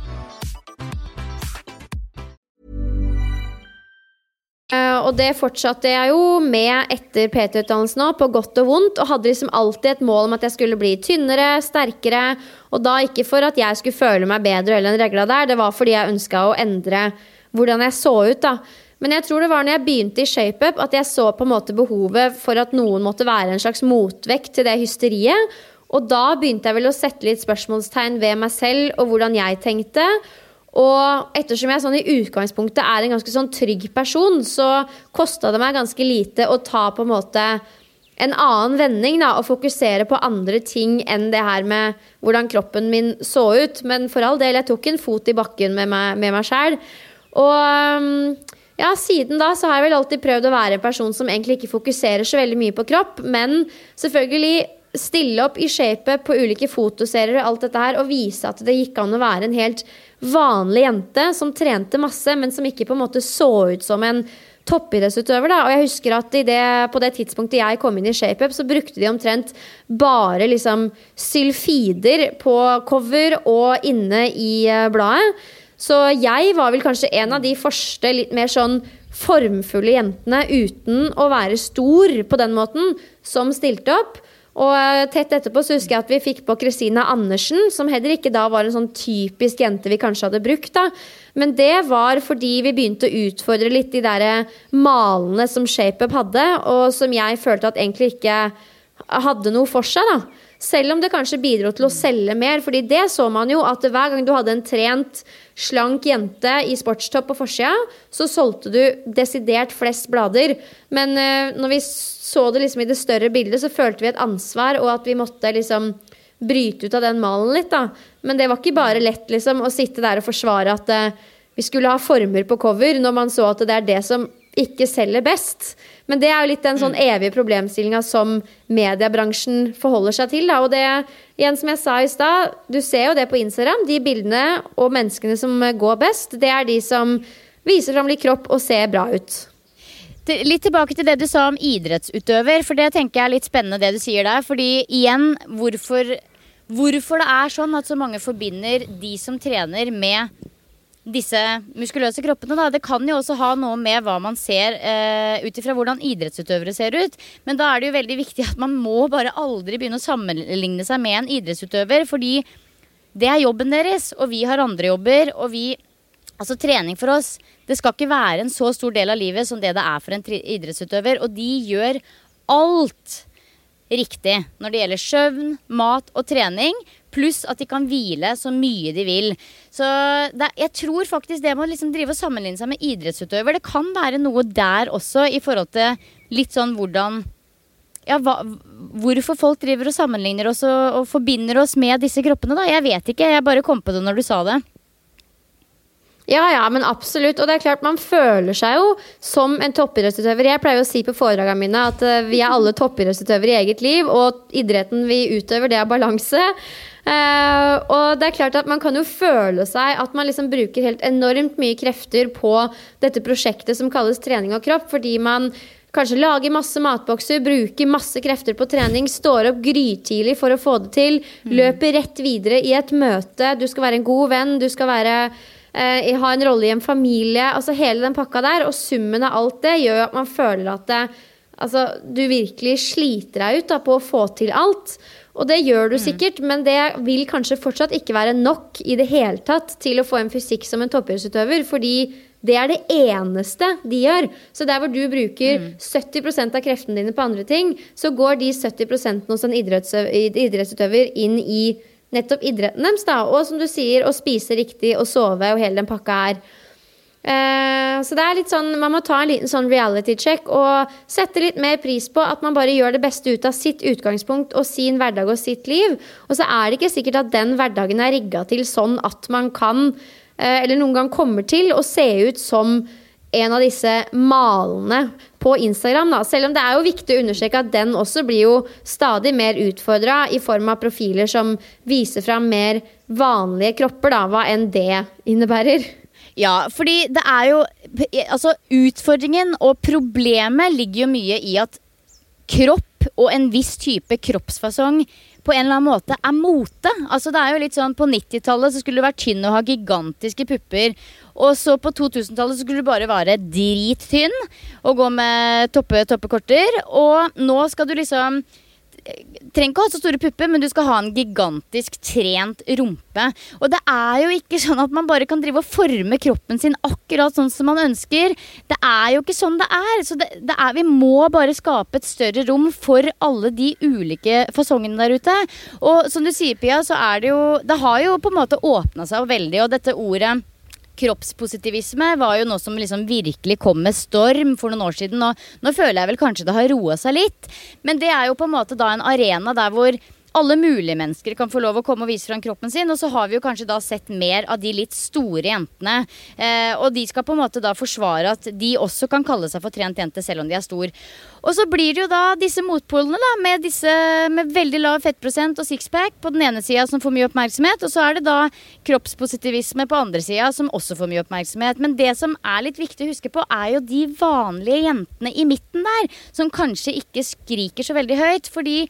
Og det fortsatte jeg jo med etter PT-utdannelsen òg, på godt og vondt. Og hadde liksom alltid et mål om at jeg skulle bli tynnere, sterkere. Og da ikke for at jeg skulle føle meg bedre eller enn regla der, det var fordi jeg ønska å endre hvordan jeg så ut. da. Men jeg tror det var når jeg begynte i ShapeUp at jeg så på en måte behovet for at noen måtte være en slags motvekt til det hysteriet. Og da begynte jeg vel å sette litt spørsmålstegn ved meg selv og hvordan jeg tenkte. Og ettersom jeg sånn i utgangspunktet er en ganske sånn trygg person, så kosta det meg ganske lite å ta på en måte en annen vending da, og fokusere på andre ting enn det her med hvordan kroppen min så ut. Men for all del, jeg tok en fot i bakken med meg, med meg sjæl. Og um, ja, siden da så har jeg vel alltid prøvd å være en person som egentlig ikke fokuserer så veldig mye på kropp, men selvfølgelig stille opp i shapet på ulike fotoserier og alt dette her, og vise at det gikk an å være en helt vanlig jente som trente masse, men som ikke på en måte så ut som en toppidrettsutøver. Da. Og jeg husker at det, på det tidspunktet jeg kom inn i ShapeUp, så brukte de omtrent bare liksom sylfider på cover og inne i uh, bladet. Så jeg var vel kanskje en av de første litt mer sånn formfulle jentene uten å være stor på den måten, som stilte opp. Og eh, tett etterpå så husker jeg at vi fikk på Kristina Andersen, som heller ikke da var en sånn typisk jente vi kanskje hadde brukt. da. Men det var fordi vi begynte å utfordre litt de der malene som ShapeUp hadde, og som jeg følte at egentlig ikke hadde noe for seg. da. Selv om det kanskje bidro til å selge mer, fordi det så man jo at hver gang du hadde en trent, slank jente i sportstopp på forsida, så solgte du desidert flest blader. Men uh, når vi så det liksom i det større bildet, så følte vi et ansvar, og at vi måtte liksom bryte ut av den malen litt, da. Men det var ikke bare lett liksom å sitte der og forsvare at uh, vi skulle ha former på cover, når man så at det er det som ikke selger best. Men det er jo litt den sånn mm. evige problemstillinga som mediebransjen forholder seg til. Da. Og det, igjen som jeg sa i stad, du ser jo det på Instagram. De bildene og menneskene som går best, det er de som viser fram litt kropp og ser bra ut. Litt tilbake til det du sa om idrettsutøver, for det tenker jeg er litt spennende det du sier der. Fordi igjen, hvorfor, hvorfor det er sånn at så mange forbinder de som trener med disse muskuløse kroppene. Da. Det kan jo også ha noe med hva man ser eh, ut ifra hvordan idrettsutøvere ser ut. Men da er det jo veldig viktig at man må bare aldri begynne å sammenligne seg med en idrettsutøver. Fordi det er jobben deres, og vi har andre jobber. Og vi Altså trening for oss, det skal ikke være en så stor del av livet som det det er for en idrettsutøver. Og de gjør alt riktig når det gjelder søvn, mat og trening. Pluss at de kan hvile så mye de vil. Så det, jeg tror faktisk det med å liksom drive og sammenligne seg med idrettsutøver, det kan være noe der også i forhold til litt sånn hvordan ja, hva, hvorfor folk driver og sammenligner oss og, og, forbinder oss med disse kroppene, da. Jeg vet ikke, jeg bare kom på det når du sa det. Ja, ja, men absolutt. Og det er klart, man føler seg jo som en toppidrettsutøver. Jeg pleier å si på foredragene mine at uh, vi er alle toppidrettsutøvere i eget liv, og idretten vi utøver, det er balanse. Uh, og det er klart at man kan jo føle seg at man liksom bruker helt enormt mye krefter på dette prosjektet som kalles trening og kropp, fordi man kanskje lager masse matbokser, bruker masse krefter på trening, står opp grytidlig for å få det til, mm. løper rett videre i et møte, du skal være en god venn, du skal være eh, ha en rolle i en familie, altså hele den pakka der. Og summen av alt det gjør at man føler at det, altså, du virkelig sliter deg ut da, på å få til alt. Og det gjør du mm. sikkert, mm. men det vil kanskje fortsatt ikke være nok i det hele tatt til å få en fysikk som en toppidrettsutøver, fordi det er det eneste de gjør. Så der hvor du bruker mm. 70% av kreftene dine på andre ting, så går de 70% hos en idrettsutøver inn i nettopp idretten deres. Da. Og som du sier, å spise riktig og sove og hele den pakka her. Uh, så det er litt sånn, man må ta en liten sånn reality check og sette litt mer pris på at man bare gjør det beste ut av sitt utgangspunkt og sin hverdag og sitt liv. Og så er det ikke sikkert at den hverdagen er rigga til sånn at man kan, uh, eller noen gang kommer til, å se ut som en av disse malene på Instagram. Da. Selv om det er jo viktig å understreke at den også blir jo stadig mer utfordra i form av profiler som viser fram mer vanlige kropper, da, hva enn det innebærer. Ja, fordi det er jo Altså, utfordringen og problemet ligger jo mye i at kropp og en viss type kroppsfasong på en eller annen måte er mote. Altså det er jo litt sånn På 90-tallet så skulle du være tynn og ha gigantiske pupper. Og så på 2000-tallet så skulle du bare være drittynn og gå med toppe, toppekorter. Og nå skal du liksom trenger ikke å ha så store pupper, men du skal ha en gigantisk trent rumpe. Og det er jo ikke sånn at man bare kan drive og forme kroppen sin akkurat sånn som man ønsker. Det er jo ikke sånn det er. Så det, det er, vi må bare skape et større rom for alle de ulike fasongene der ute. Og som du sier, Pia, så er det jo Det har jo på en måte åpna seg veldig, og dette ordet kroppspositivisme var jo noe som liksom virkelig kom med storm for noen år siden. Og nå føler jeg vel kanskje det har roa seg litt. Men det er jo på en måte da en arena der hvor alle mulige mennesker kan få lov å komme og vise fram kroppen sin. Og så har vi jo kanskje da sett mer av de litt store jentene. Eh, og de skal på en måte da forsvare at de også kan kalle seg for trent jente selv om de er stor. Og så blir det jo da disse motpolene da, med, disse, med veldig lav fettprosent og sixpack på den ene sida som får mye oppmerksomhet. Og så er det da kroppspositivisme på andre sida som også får mye oppmerksomhet. Men det som er litt viktig å huske på, er jo de vanlige jentene i midten der. Som kanskje ikke skriker så veldig høyt. fordi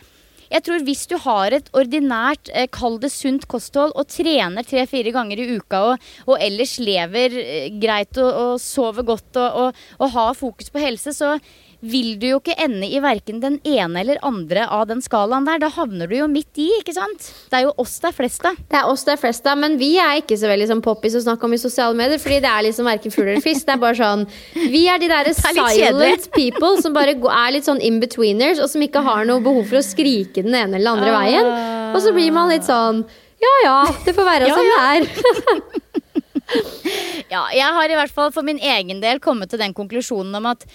jeg tror hvis du har et ordinært, eh, kall det sunt kosthold, og trener tre-fire ganger i uka og, og ellers lever eh, greit og, og sover godt og, og, har fokus på helse, så vil du jo ikke ende i verken den ene eller andre av den skalaen der. Da havner du jo midt i, ikke sant? Det er jo oss det er flest av. Det er oss det er flest av, men vi er ikke så veldig sånn poppis å snakke om i sosiale medier. Fordi det er liksom verken fugl eller fisk. Det er bare sånn Vi er de derre silent people som bare er litt sånn in-betweeners, og som ikke har noe behov for å skrike den ene eller andre veien. Og så blir man litt sånn Ja ja, det får være ja, som det er. ja, jeg har i hvert fall for min egen del kommet til den konklusjonen om at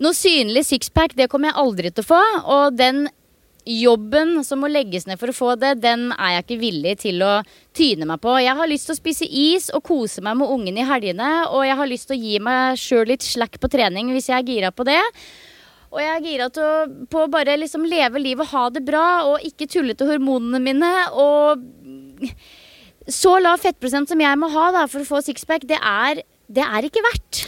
noe synlig sixpack det kommer jeg aldri til å få. Og den jobben som må legges ned for å få det, den er jeg ikke villig til å tyne meg på. Jeg har lyst til å spise is og kose meg med ungen i helgene. Og jeg har lyst til å gi meg sjøl litt slack på trening hvis jeg er gira på det. Og jeg er gira på å bare liksom leve livet og ha det bra og ikke tulle til hormonene mine. Og så lav fettprosent som jeg må ha da, for å få sixpack, det det er ikke verdt.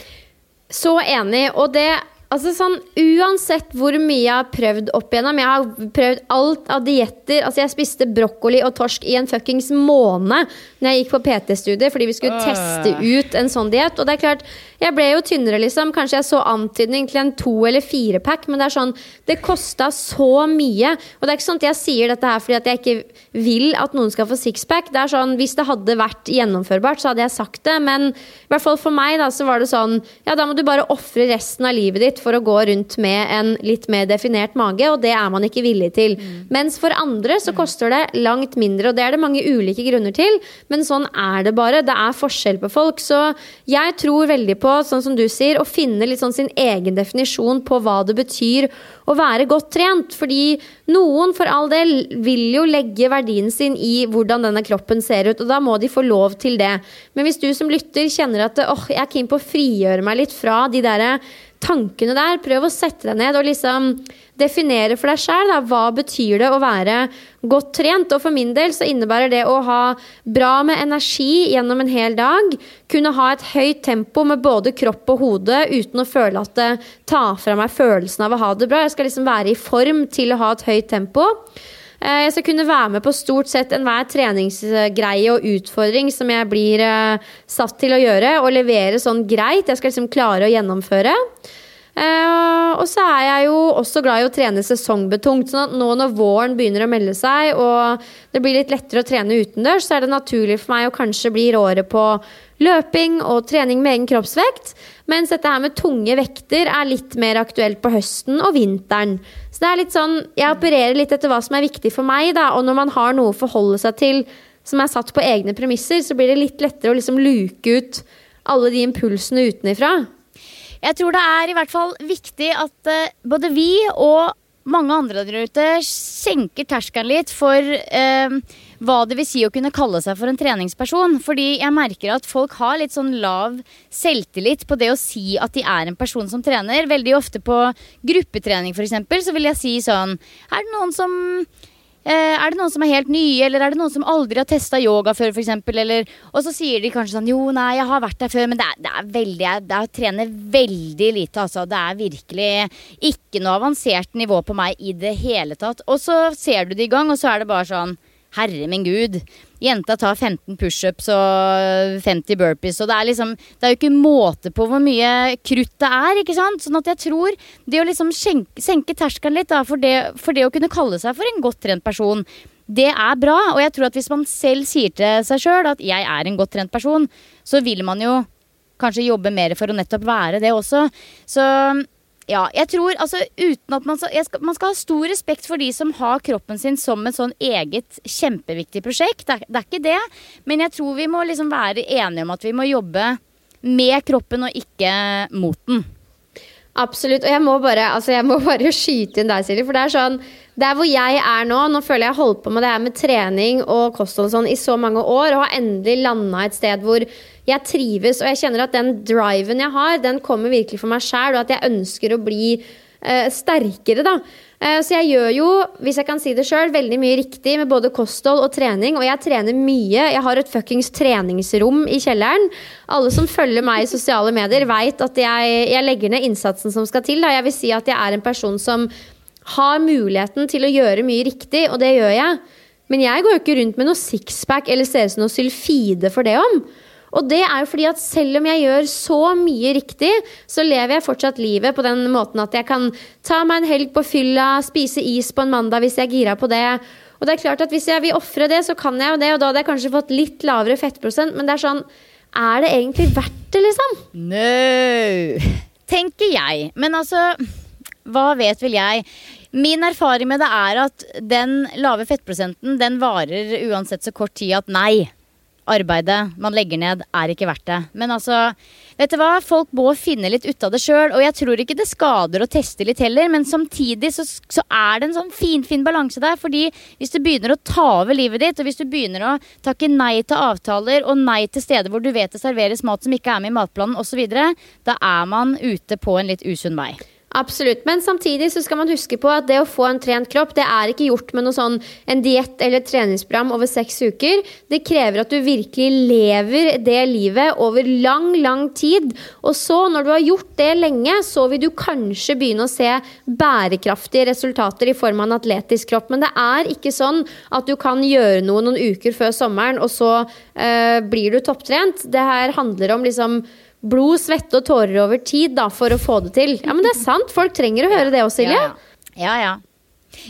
Så enig. Og det Altså sånn, Uansett hvor mye jeg har prøvd opp igjennom Jeg har prøvd alt av dietter. Altså jeg spiste brokkoli og torsk i en fuckings måned Når jeg gikk på PT-studiet fordi vi skulle øh. teste ut en sånn diett. Og det er klart, jeg ble jo tynnere, liksom. Kanskje jeg så antydning til en to- eller firepack, men det er sånn Det kosta så mye. Og det er ikke sånn at jeg sier dette her fordi at jeg ikke vil at noen skal få sixpack. Det er sånn, Hvis det hadde vært gjennomførbart, så hadde jeg sagt det. Men i hvert fall for meg da, så var det sånn Ja, da må du bare ofre resten av livet ditt for å gå rundt med en litt mer definert mage, og det er man ikke villig til. Mm. Mens for andre så koster det langt mindre, og det er det mange ulike grunner til. Men sånn er det bare. Det er forskjell på folk. Så jeg tror veldig på, sånn som du sier, å finne litt sånn sin egen definisjon på hva det betyr å være godt trent. Fordi noen, for all del, vil jo legge verdien sin i hvordan denne kroppen ser ut, og da må de få lov til det. Men hvis du som lytter kjenner at åh, jeg er keen på å frigjøre meg litt fra de derre tankene der. Prøv å sette deg ned og liksom definere for deg sjøl hva betyr det å være godt trent. Og for min del så innebærer det å ha bra med energi gjennom en hel dag. Kunne ha et høyt tempo med både kropp og hode uten å føle at det tar fra meg følelsen av å ha det bra. Jeg skal liksom være i form til å ha et høyt tempo. Eh, jeg skal kunne være med på stort sett enhver treningsgreie og utfordring som jeg blir uh, satt til å gjøre, og levere sånn greit. Jeg skal liksom klare å gjennomføre. Uh, og så er jeg jo også glad i å trene sesongbetungt. sånn at nå når våren begynner å melde seg, og det blir litt lettere å trene utendørs, så er det naturlig for meg å kanskje bli råere på løping og trening med egen kroppsvekt. Mens dette her med tunge vekter er litt mer aktuelt på høsten og vinteren. Så det er litt sånn, Jeg opererer litt etter hva som er viktig for meg, da, og når man har noe å forholde seg til som er satt på egne premisser, så blir det litt lettere å liksom luke ut alle de impulsene utenifra. Jeg tror det er i hvert fall viktig at uh, både vi og mange andre der ute senker terskelen litt for uh, hva det vil si å kunne kalle seg for en treningsperson. Fordi jeg merker at folk har litt sånn lav selvtillit på det å si at de er en person som trener. Veldig ofte på gruppetrening f.eks. så vil jeg si sånn Er det noen som Eh, er det noen som er helt nye, eller er det noen som aldri har testa yoga før, For eller, Og så sier de kanskje sånn Jo, nei, jeg har vært der før, men det er, det er veldig Jeg, jeg trener veldig lite, altså. Det er virkelig ikke noe avansert nivå på meg i det hele tatt. Og så ser du det i gang, og så er det bare sånn Herre min gud. Jenta tar 15 pushups og 50 burpees. Og det er liksom Det er jo ikke måte på hvor mye krutt det er, ikke sant? Sånn at jeg tror det å liksom senke, senke terskelen litt da, for det, for det å kunne kalle seg for en godt trent person, det er bra. Og jeg tror at hvis man selv sier til seg sjøl at 'jeg er en godt trent person', så vil man jo kanskje jobbe mer for å nettopp være det også. Så ja, jeg tror altså uten at man skal, Man skal ha stor respekt for de som har kroppen sin som et sånn eget kjempeviktig prosjekt. Det er, det er ikke det. Men jeg tror vi må liksom være enige om at vi må jobbe med kroppen og ikke mot den. Absolutt. Og jeg må bare, altså jeg må bare skyte inn deg, Silje. For det er sånn Der hvor jeg er nå, nå føler jeg jeg har holdt på med det her med trening og kosthold og sånn i så mange år, og har endelig landa et sted hvor jeg trives, og jeg kjenner at den driven jeg har, den kommer virkelig for meg sjæl, og at jeg ønsker å bli uh, sterkere, da. Uh, så jeg gjør jo, hvis jeg kan si det sjøl, veldig mye riktig med både kosthold og trening. Og jeg trener mye. Jeg har et fuckings treningsrom i kjelleren. Alle som følger meg i sosiale medier, veit at jeg, jeg, legger ned innsatsen som skal til. Da. Jeg vil si at jeg er en person som har muligheten til å gjøre mye riktig, og det gjør jeg. Men jeg går jo ikke rundt med noe sixpack eller ser ut som noe sylfide for det om. Og det er jo fordi at selv om jeg gjør så mye riktig, så lever jeg fortsatt livet på den måten at jeg kan ta meg en helg på fylla, spise is på en mandag hvis jeg er gira på det. Og det er klart at hvis jeg vil ofre det, så kan jeg jo det, og da hadde jeg kanskje fått litt lavere fettprosent, men det er sånn Er det egentlig verdt det, liksom? No, tenker jeg. Men altså, hva vet vel jeg? Min erfaring med det er at den lave fettprosenten den varer uansett så kort tid at nei arbeidet man legger ned, er ikke verdt det. Men altså, vet du hva? Folk må finne litt ut av det sjøl. Og jeg tror ikke det skader å teste litt heller, men samtidig så, så er det en sånn finfin fin balanse der. Fordi hvis du begynner å ta over livet ditt, og hvis du begynner å takke nei til avtaler og nei til steder hvor du vet det serveres mat som ikke er med i matplanen osv., da er man ute på en litt usunn vei. Absolutt. Men samtidig så skal man huske på at det å få en trent kropp, det er ikke gjort med noe sånn en diett eller et treningsprogram over seks uker. Det krever at du virkelig lever det livet over lang, lang tid. Og så, når du har gjort det lenge, så vil du kanskje begynne å se bærekraftige resultater i form av en atletisk kropp. Men det er ikke sånn at du kan gjøre noe noen uker før sommeren, og så øh, blir du topptrent. Det her handler om liksom blod, svette og tårer over tid da, for å få det til. Ja, men det er sant. Folk trenger å høre det også, Silje. Ja, ja.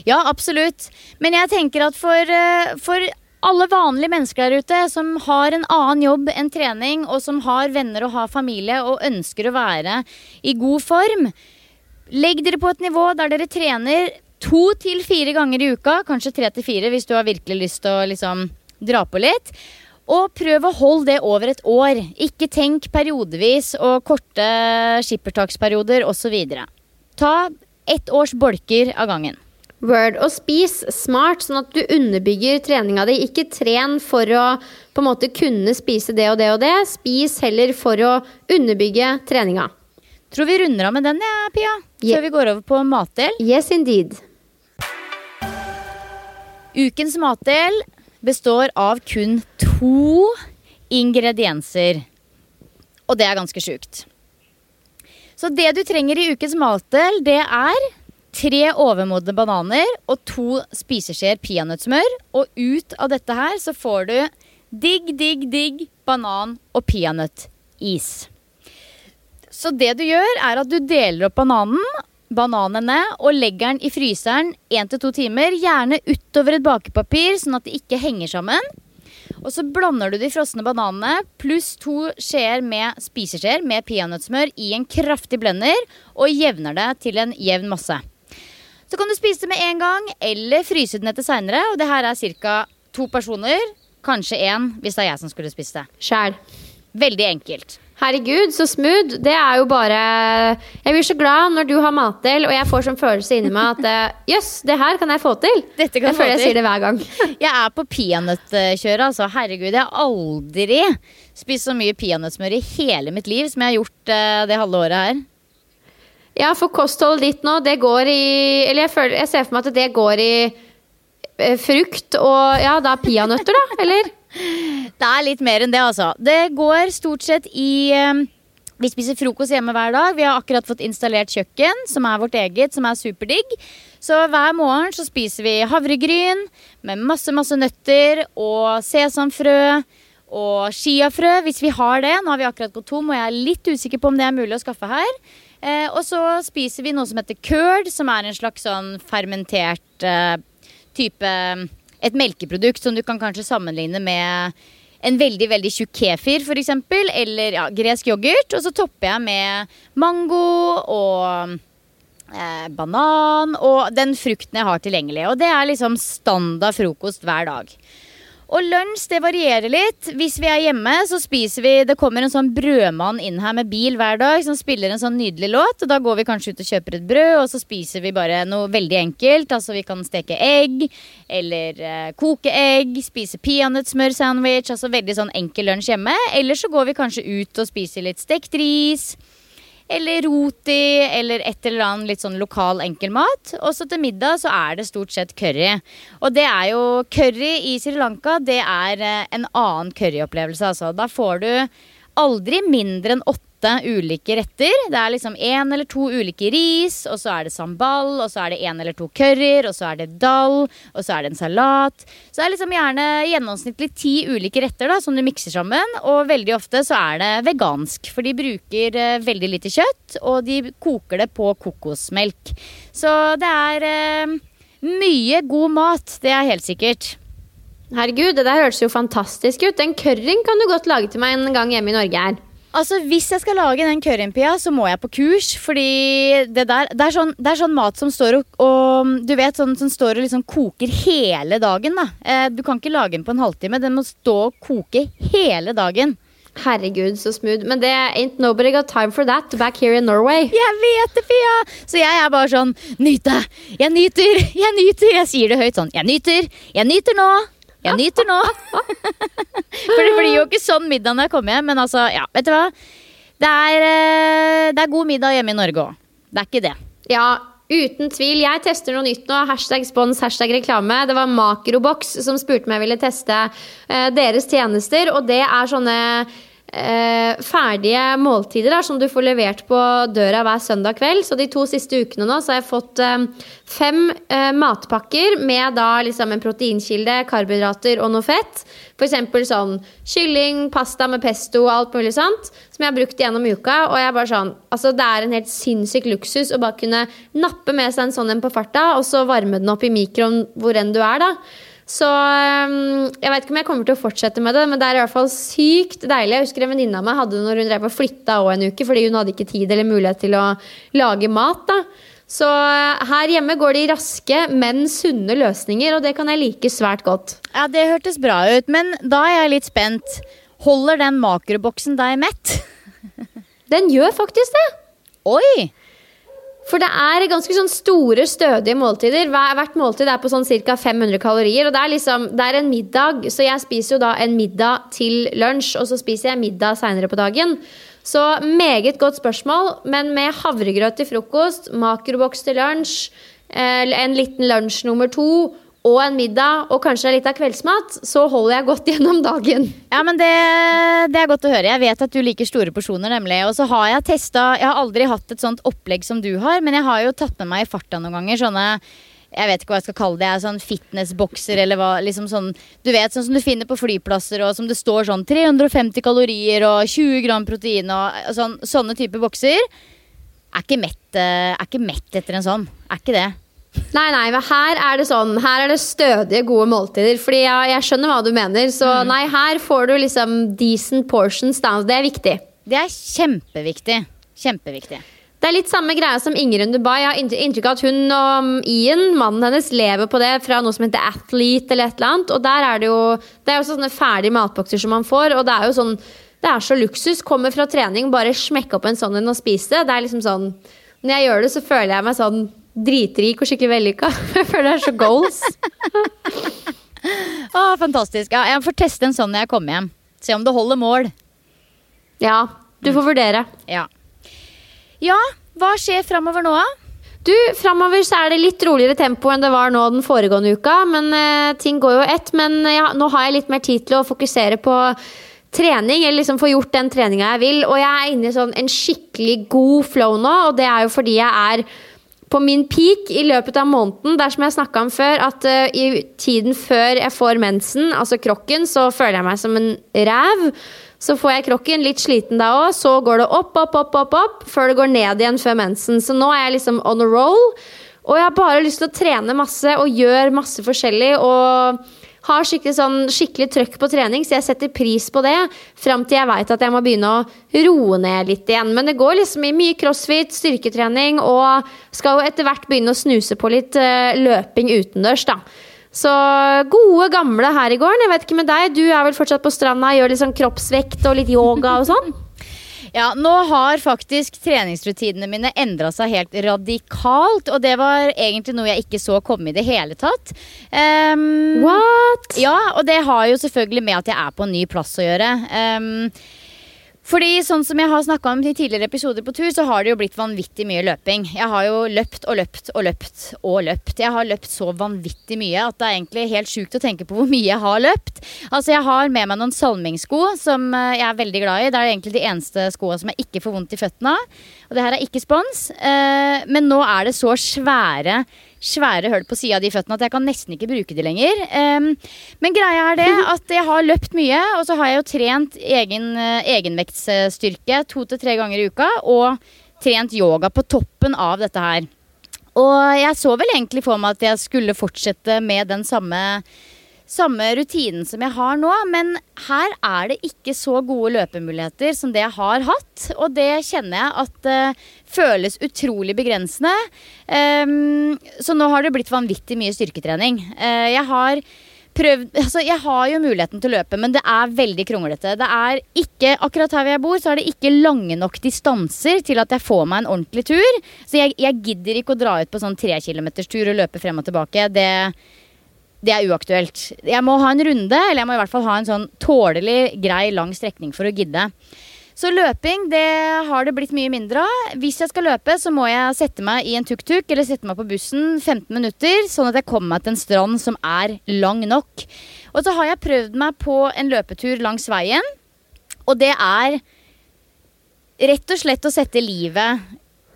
Ja, absolutt. Men jeg tenker at for, eh, for alle vanlige mennesker der ute som har en annen jobb enn trening, og som har venner og har familie og ønsker å være i god form, legg dere på et nivå der dere trener to til fire ganger i uka, kanskje tre til fire hvis du har virkelig lyst til å liksom dra på litt. Og prøv å holde det over et år. Ikke tenk periodevis og korte skippertaksperioder osv. Ta ett års bolker av gangen. Word. Og spis smart, sånn at du underbygger treninga di. Ikke tren for å på en måte kunne spise det og det og det. Spis heller for å underbygge treninga. Tror vi runder av med den, ja, Pia. Før yeah. vi går over på matdel. Yes, indeed. Ukens matdel består av kun to ingredienser. Og det er ganske sjukt. Så det du trenger i ukens matdel, det er tre overmodne bananer og to spiseskjeer peanøttsmør. Og ut av dette her så får du digg, digg, digg banan- og peanøttis. Så det du gjør, er at du deler opp bananen bananene og legger den i fryseren 1-2 timer. Gjerne utover et bakepapir, sånn at de ikke henger sammen. Og så blander du de frosne bananene pluss to skjeer med spiseskjeer med peanøttsmør i en kraftig blender og jevner det til en jevn masse. Så kan du spise det med en gang eller fryse den etter seinere. Og det her er ca. to personer. Kanskje én hvis det er jeg som skulle spist det. Sjæl. Veldig enkelt. Herregud, så smooth. Det er jo bare Jeg blir så glad når du har matdel, og jeg får sånn følelse inni meg at eh, jøss, det her kan jeg få til. Jeg føler jeg til. sier det hver gang. Jeg er på peanøttkjøret, altså. Herregud, jeg har aldri spist så mye peanøttsmør i hele mitt liv som jeg har gjort uh, det halve året her. Ja, for kostholdet ditt nå, det går i Eller jeg, føler, jeg ser for meg at det går i eh, frukt og ja, da peanøtter, da? Eller? Det er litt mer enn det, altså. Det går stort sett i eh, Vi spiser frokost hjemme hver dag. Vi har akkurat fått installert kjøkken, som er vårt eget, som er superdigg. Så hver morgen så spiser vi havregryn med masse, masse nøtter og sesamfrø. Og chiafrø, hvis vi har det. Nå har vi akkurat gått tom, og jeg er litt usikker på om det er mulig å skaffe her. Eh, og så spiser vi noe som heter curd, som er en slags sånn fermentert eh, type Et melkeprodukt som du kan kanskje sammenligne med en veldig veldig tjukk kefir, f.eks. Eller ja, gresk yoghurt. Og så topper jeg med mango og eh, banan og den frukten jeg har tilgjengelig. Og det er liksom standard frokost hver dag. Og lunsj det varierer litt. Hvis vi er hjemme, så spiser vi Det kommer en sånn brødmann inn her med bil hver dag som spiller en sånn nydelig låt. Og da går vi kanskje ut og kjøper et brød, og så spiser vi bare noe veldig enkelt. Altså vi kan steke egg, eller eh, koke egg, spise peanøttsmørsandwich. Altså veldig sånn enkel lunsj hjemme. Eller så går vi kanskje ut og spiser litt stekt ris. Eller roti, eller et eller annet litt sånn lokal enkelmat. Og så til middag så er det stort sett curry. Og det er jo curry i Sri Lanka, det er eh, en annen curryopplevelse, altså. Da får du aldri mindre enn åtte ulike retter. Det er liksom én eller to ulike ris, og så er det sambal, og så er det én eller to curryer, og så er det dal, og så er det en salat. Så det er liksom gjerne gjennomsnittlig ti ulike retter da, som du mikser sammen. Og veldig ofte så er det vegansk, for de bruker eh, veldig lite kjøtt, og de koker det på kokosmelk. Så det er eh, mye god mat, det er helt sikkert. Herregud, det der høres jo fantastisk ut. Den curryen kan du godt lage til meg en gang hjemme i Norge her. Altså, Hvis jeg skal lage den currympia, så må jeg på kurs. Fordi det der Det er sånn, det er sånn mat som står og, og Du vet, sånn som står og liksom koker hele dagen. da eh, Du kan ikke lage den på en halvtime. Den må stå og koke hele dagen. Herregud, så smooth. Men det ain't nobody got time for that back here in Norway. Jeg vet det, Pia! Så jeg er bare sånn Nyte! Jeg nyter! Jeg nyter! Jeg sier det høyt sånn. Jeg nyter! Jeg nyter nå! Jeg nyter nå! For det blir jo ikke sånn middag når jeg kommer hjem. Men altså, ja, vet du hva? Det er, eh, det er god middag hjemme i Norge òg. Det er ikke det. Ja, uten tvil. Jeg tester noe nytt nå. Hashtag spons, hashtag reklame. Det var Makrobox som spurte om jeg ville teste eh, deres tjenester. Og det er sånne eh, ferdige måltider da, som du får levert på døra hver søndag kveld. Så de to siste ukene nå så har jeg fått eh, fem eh, matpakker med da liksom en proteinkilde, karbohydrater og noe fett. Eksempel sånn kylling, pasta med pesto og alt mulig sånt. Som jeg har brukt gjennom uka. Og jeg er bare sånn, altså det er en helt sinnssyk luksus å bare kunne nappe med seg en sånn en på farta, og så varme den opp i mikroen hvor enn du er, da. Så øhm, jeg vet ikke om jeg kommer til å fortsette med det, men det er i hvert fall sykt deilig. Jeg husker en venninne av meg hadde det når hun drev og flytta òg en uke, fordi hun hadde ikke tid eller mulighet til å lage mat. da. Så øh, her hjemme går de raske, men sunne løsninger, og det kan jeg like svært godt. Ja, Det hørtes bra ut, men da er jeg litt spent. Holder den makroboksen deg mett? Den gjør faktisk det. Oi! For det er ganske sånn store, stødige måltider. Hvert måltid er på sånn ca. 500 kalorier. Og det er liksom, det er en middag, så jeg spiser jo da en middag til lunsj, og så spiser jeg middag seinere på dagen. Så meget godt spørsmål, men med havregrøt til frokost, makroboks til lunsj, eh, en liten lunsj nummer to og en middag og kanskje litt av kveldsmat, så holder jeg godt gjennom dagen. Ja, men det, det er godt å høre. Jeg vet at du liker store porsjoner, nemlig. Og så har jeg testa Jeg har aldri hatt et sånt opplegg som du har, men jeg har jo tatt med meg i farta noen ganger sånne jeg vet ikke hva jeg skal kalle det. Sånn fitnessbokser eller hva. Liksom sånn, du vet, sånn som du finner på flyplasser, og som det står sånn 350 kalorier og 20 gram protein og sånn, sånne type bokser. Er ikke, mett, eh, er ikke mett etter en sånn. Er ikke det. Nei, nei, men her er det sånn Her er det stødige, gode måltider. Fordi jeg, jeg skjønner hva du mener. Så nei, her får du liksom decent portions. Da. Det er viktig. Det er kjempeviktig. Kjempeviktig. Det er litt samme greia som Ingerun Dubai. Jeg har inntrykk av at hun og Ian, mannen hennes, lever på det fra noe som heter Athlete eller et eller annet. Og der er det jo Det er jo sånne ferdige matbokser som man får, og det er jo sånn Det er så luksus. Kommer fra trening, bare smekke opp en sånn en og spise det. Det er liksom sånn Når jeg gjør det, så føler jeg meg sånn dritrik og skikkelig vellykka. Jeg føler det er så goals. Å, fantastisk. Ja, jeg får teste en sånn når jeg kommer hjem. Se om det holder mål. Ja, du får vurdere. Ja. Ja, hva skjer framover nå, da? Du, Framover så er det litt roligere tempo enn det var nå den foregående uka. Men eh, ting går jo ett. Men ja, nå har jeg litt mer tid til å fokusere på trening. Eller liksom få gjort den treninga jeg vil. Og jeg er inne i sånn en skikkelig god flow nå, og det er jo fordi jeg er på min peak i løpet av måneden. Det er som jeg snakka om før, at uh, i tiden før jeg får mensen, altså krokken, så føler jeg meg som en ræv. Så får jeg krokken, litt sliten da òg. Så går det opp, opp, opp, opp, opp, før det går ned igjen før mensen. Så nå er jeg liksom on a roll. Og jeg har bare lyst til å trene masse og gjøre masse forskjellig. Og har skikkelig, sånn, skikkelig trøkk på trening, så jeg setter pris på det. Fram til jeg veit at jeg må begynne å roe ned litt igjen. Men det går liksom i mye crossfit, styrketrening, og skal jo etter hvert begynne å snuse på litt uh, løping utendørs, da. Så gode, gamle her i gården. Jeg vet ikke med deg, du er vel fortsatt på stranda, gjør litt sånn kroppsvekt og litt yoga og sånn? Ja, nå har faktisk treningsrutinene mine endra seg helt radikalt. Og det var egentlig noe jeg ikke så komme i det hele tatt. Um, What? Ja, og det har jo selvfølgelig med at jeg er på en ny plass å gjøre. Um, fordi sånn som jeg har snakka om i tidligere episoder på tur, så har det jo blitt vanvittig mye løping. Jeg har jo løpt og løpt og løpt og løpt. Jeg har løpt så vanvittig mye at det er egentlig helt sjukt å tenke på hvor mye jeg har løpt. Altså Jeg har med meg noen salmingssko som eh, jeg er veldig glad i. Det er egentlig de eneste skoa som jeg ikke får vondt i føttene av. Og det her er ikke spons. Eh, men nå er det så svære svære hull på sida av de føttene at jeg kan nesten ikke bruke de lenger. Um, men greia er det at jeg har løpt mye, og så har jeg jo trent egen, uh, egenvektsstyrke to til tre ganger i uka. Og trent yoga på toppen av dette her. Og jeg så vel egentlig for meg at jeg skulle fortsette med den samme samme rutinen som jeg har nå, men her er det ikke så gode løpemuligheter som det jeg har hatt. Og det kjenner jeg at uh, føles utrolig begrensende. Um, så nå har det blitt vanvittig mye styrketrening. Uh, jeg har prøvd Altså, jeg har jo muligheten til å løpe, men det er veldig kronglete. Det er ikke Akkurat her hvor jeg bor, så er det ikke lange nok distanser til at jeg får meg en ordentlig tur. Så jeg, jeg gidder ikke å dra ut på sånn tre kilometers tur og løpe frem og tilbake. Det det er uaktuelt. Jeg må ha en runde, eller jeg må i hvert fall ha en sånn tålelig, grei, lang strekning for å gidde. Så løping det har det blitt mye mindre av. Hvis jeg skal løpe, så må jeg sette meg i en tuk-tuk eller sette meg på bussen 15 minutter, sånn at jeg kommer meg til en strand som er lang nok. Og så har jeg prøvd meg på en løpetur langs veien, og det er rett og slett å sette livet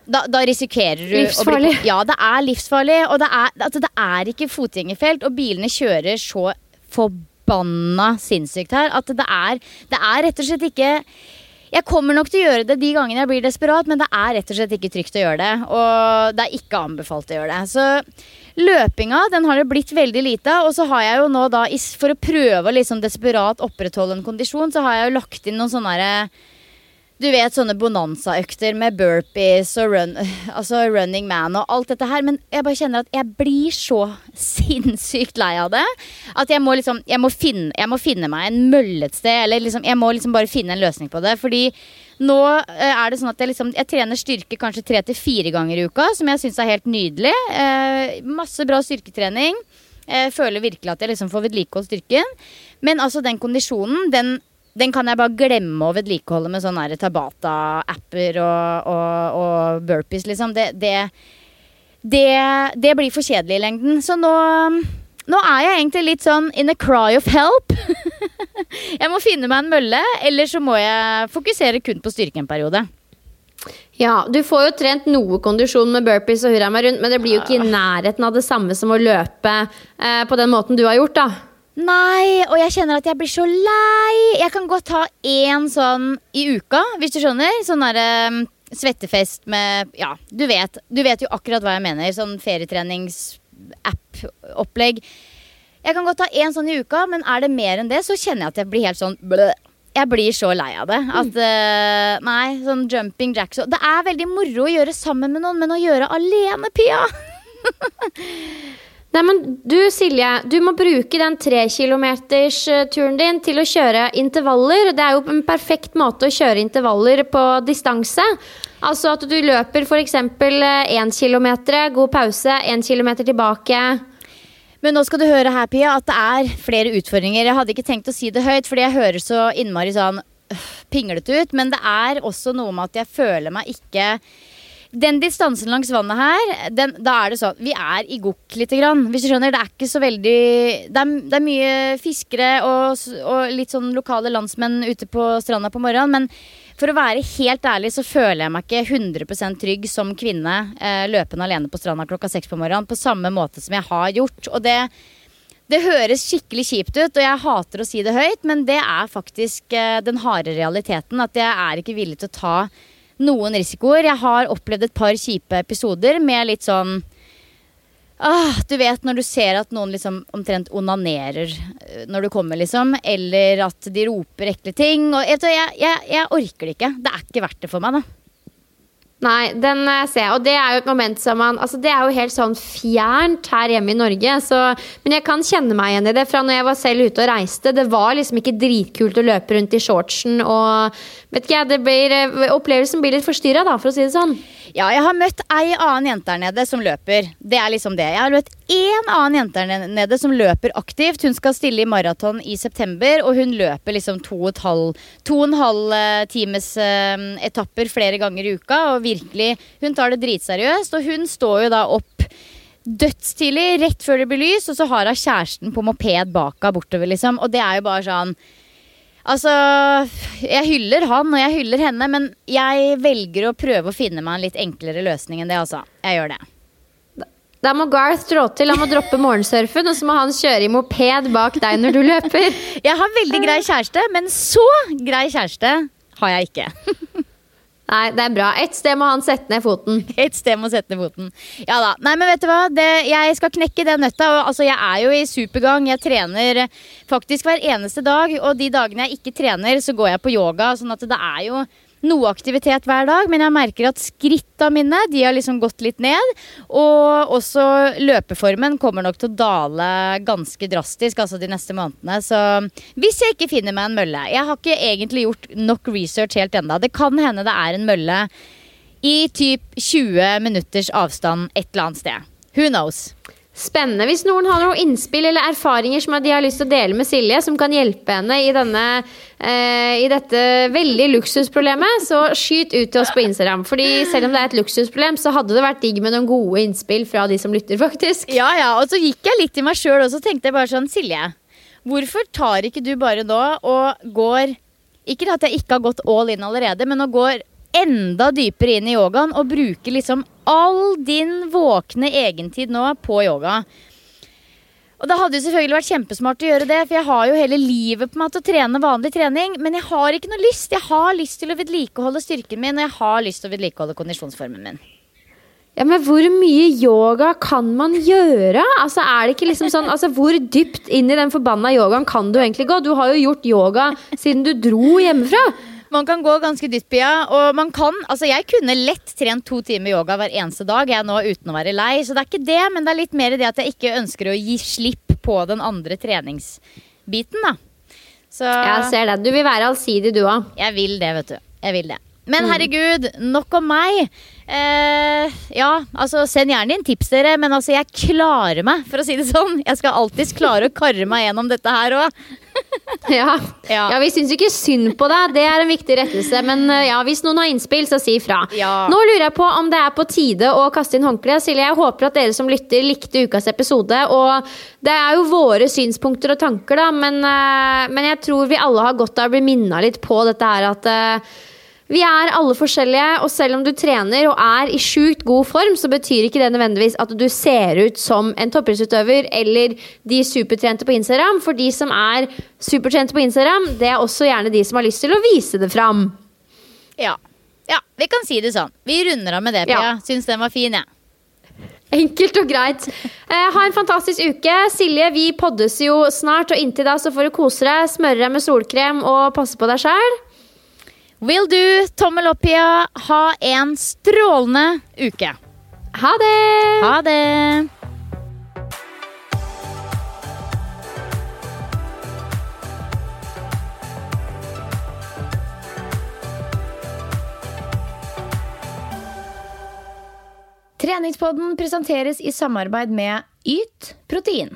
da, da, risikerer du Livsfarlig. bli Ja, det er livsfarlig. Og det er, altså, det er ikke fotgjengerfelt, og bilene kjører så forbanna sinnssykt her at det er, det er rett og slett ikke jeg kommer nok til å gjøre det de gangene jeg blir desperat, men det er rett og slett ikke trygt å gjøre det. Og det er ikke anbefalt å gjøre det. Så løpinga den har det blitt veldig lite av. Og så har jeg jo nå da, for å prøve å liksom desperat opprettholde en kondisjon, så har jeg jo lagt inn noen sånne herre du vet sånne bonanza-økter med burpees og run, altså running man og alt dette her. Men jeg bare kjenner at jeg blir så sinnssykt lei av det. At jeg må liksom Jeg må finne, jeg må finne meg en mølle et sted. Eller liksom, jeg må liksom bare finne en løsning på det. Fordi nå eh, er det sånn at jeg liksom Jeg trener styrke kanskje tre til fire ganger i uka, som jeg syns er helt nydelig. Eh, masse bra styrketrening. Jeg føler virkelig at jeg liksom får vedlikeholdt styrken. Men altså, den kondisjonen, den den kan jeg bare glemme å vedlikeholde med sånne Tabata-apper og, og, og, burpees, liksom. Det, det, det, det, blir for kjedelig i lengden. Så nå, nå er jeg egentlig litt sånn in a cry of help. jeg må finne meg en mølle, eller så må jeg fokusere kun på styrke en periode. Ja, du får jo trent noe kondisjon med burpees og hurra meg rundt, men det blir jo ikke i nærheten av det samme som å løpe eh, på den måten du har gjort, da. Nei, og jeg kjenner at jeg blir så lei. Jeg kan godt ha én sånn i uka, hvis du skjønner. Sånn derre um, svettefest med Ja, du vet, du vet jo akkurat hva jeg mener. Sånn ferietrenings-app-opplegg. Jeg kan godt ha én sånn i uka, men er det mer enn det, så kjenner jeg at jeg blir helt sånn bløh. Jeg blir så lei av det. At uh, Nei, sånn jumping jacks Det er veldig moro å gjøre sammen med noen, men å gjøre alene, Pia Nei, men du Silje, du må bruke den trekilometersturen din til å kjøre intervaller. Det er jo en perfekt måte å kjøre intervaller på distanse. Altså at du løper f.eks. én kilometer, god pause, én kilometer tilbake. Men nå skal du høre her, Pia, at det er flere utfordringer. Jeg hadde ikke tenkt å si det høyt, fordi jeg hører så innmari sånn øh, pinglete ut. Men det er også noe med at jeg føler meg ikke den distansen langs vannet her, den, da er det sånn Vi er i gokk lite grann. Hvis du skjønner. Det er ikke så veldig Det er, det er mye fiskere og, og, litt sånn lokale landsmenn ute på stranda på morgenen. Men for å være helt ærlig så føler jeg meg ikke 100 trygg som kvinne eh, løpende alene på stranda klokka seks på morgenen. På samme måte som jeg har gjort. Og det det høres skikkelig kjipt ut, og jeg hater å si det høyt, men det er faktisk eh, den harde realiteten. At jeg er ikke villig til å ta noen risikoer. Jeg har opplevd et par kjipe episoder med litt sånn ah, Du vet når du ser at noen liksom omtrent onanerer eh, når du kommer, liksom. Eller at de roper ekle ting. Og jeg, jeg, jeg orker det ikke. Det er ikke verdt det for meg, da. Nei, den eh, ser jeg. Og det er jo et moment som man Altså, det er jo helt sånn fjernt her hjemme i Norge. Så, men jeg kan kjenne meg igjen i det fra når jeg var selv ute og reiste. Det var liksom ikke dritkult å løpe rundt i shortsen og Vet ikke jeg, det blir, eh, Opplevelsen blir litt forstyrra, da, for å si det sånn. Ja, jeg har møtt ei annen jente her nede som løper. Det er liksom det. Jeg har møtt én annen jente her nede som løper aktivt. Hun skal stille i maraton i september, og hun løper liksom to og, halv, to og en halv eh, times uh, etapper flere ganger i uka. Og virkelig, hun tar det dritseriøst. Og hun står jo da opp dødstidlig, rett før det blir lys, og så har hun kjæresten på moped bak henne bortover, liksom. Og det er jo bare sånn Altså, jeg hyller han og jeg hyller henne, men jeg velger å prøve å finne meg en litt enklere løsning enn det, altså. Jeg gjør det. Da må Garth trå til. Han må droppe morgensurfen, og så må han kjøre i moped bak deg når du løper. Jeg har veldig grei kjæreste, men så grei kjæreste har jeg ikke. Nei, det er bra. Ett sted må han sette ned foten. Et sted må sette ned foten. Ja da. Nei, men vet du hva? Det, jeg skal knekke den nøtta. Og, altså, jeg er jo i supergang. Jeg trener faktisk hver eneste dag. Og de dagene jeg ikke trener, så går jeg på yoga. Sånn at det er jo noe aktivitet hver dag, men jeg merker at skritta mine de har liksom gått litt ned. Og også løpeformen kommer nok til å dale ganske drastisk altså de neste månedene. Så hvis jeg ikke finner meg en mølle Jeg har ikke egentlig gjort nok research helt ennå. Det kan hende det er en mølle i typ 20 minutters avstand et eller annet sted. Who knows? Spennende. Hvis noen har noen innspill eller erfaringer som de har lyst til å dele med Silje, som kan hjelpe henne i, denne, eh, i dette veldig luksusproblemet, så skyt ut til oss på Instagram. Fordi selv om det er et luksusproblem, så hadde det vært digg med noen gode innspill fra de som lytter, faktisk. Ja, ja. Og så gikk jeg litt i meg sjøl og så tenkte jeg bare sånn, Silje, hvorfor tar ikke du bare nå og går Ikke at jeg ikke har gått all in allerede, men nå går enda dypere inn i yogaen og bruke liksom all din våkne egentid nå på yoga. Og det hadde jo selvfølgelig vært kjempesmart å gjøre det, for jeg har jo hele livet på meg til å trene vanlig trening. Men jeg har ikke noe lyst. Jeg har lyst til å vedlikeholde styrken min, og jeg har lyst til å vedlikeholde kondisjonsformen min. Ja, men hvor mye yoga kan man gjøre? Altså, er det ikke liksom sånn, altså, Hvor dypt inn i den forbanna yogaen kan du egentlig gå? Du har jo gjort yoga siden du dro hjemmefra. Man kan gå ganske dypt, Pia. Og man kan Altså, jeg kunne lett trent to timer yoga hver eneste dag jeg nå uten å være lei. Så det er ikke det, men det er litt mer det at jeg ikke ønsker å gi slipp på den andre treningsbiten, da. Så Jeg ser det. Du vil være allsidig, du òg. Jeg vil det, vet du. Jeg vil det. Men herregud, nok om meg. Eh, ja, altså send gjerne inn tips, dere. Men altså, jeg klarer meg, for å si det sånn. Jeg skal alltids klare å karre meg gjennom dette her òg. ja. ja. ja. vi syns ikke synd på deg. Det er en viktig rettelse. Men eh, ja, hvis noen har innspill, så si ifra. Ja. Nå lurer jeg på om det er på tide å kaste inn håndkleet. Silje, jeg håper at dere som lytter, likte ukas episode. Og det er jo våre synspunkter og tanker, da, men, uh, men jeg tror vi alle har godt av å bli minna litt på dette her at uh, vi er alle forskjellige, og selv om du trener og er i sjukt god form, så betyr ikke det nødvendigvis at du ser ut som en toppidrettsutøver eller de supertrente på Instagram. For de som er supertrente på Instagram, det er også gjerne de som har lyst til å vise det fram. Ja. ja vi kan si det sånn. Vi runder av med det, Pia. Ja. Syns den var fin, jeg. Ja. Enkelt og greit. Eh, ha en fantastisk uke. Silje, vi poddes jo snart, og inntil da så får du kose deg, smøre deg med solkrem og passe på deg sjæl. Will do. Tommel opp, Pia. Ha en strålende uke. Ha det! Ha det! Treningspodden presenteres i samarbeid med Yt protein.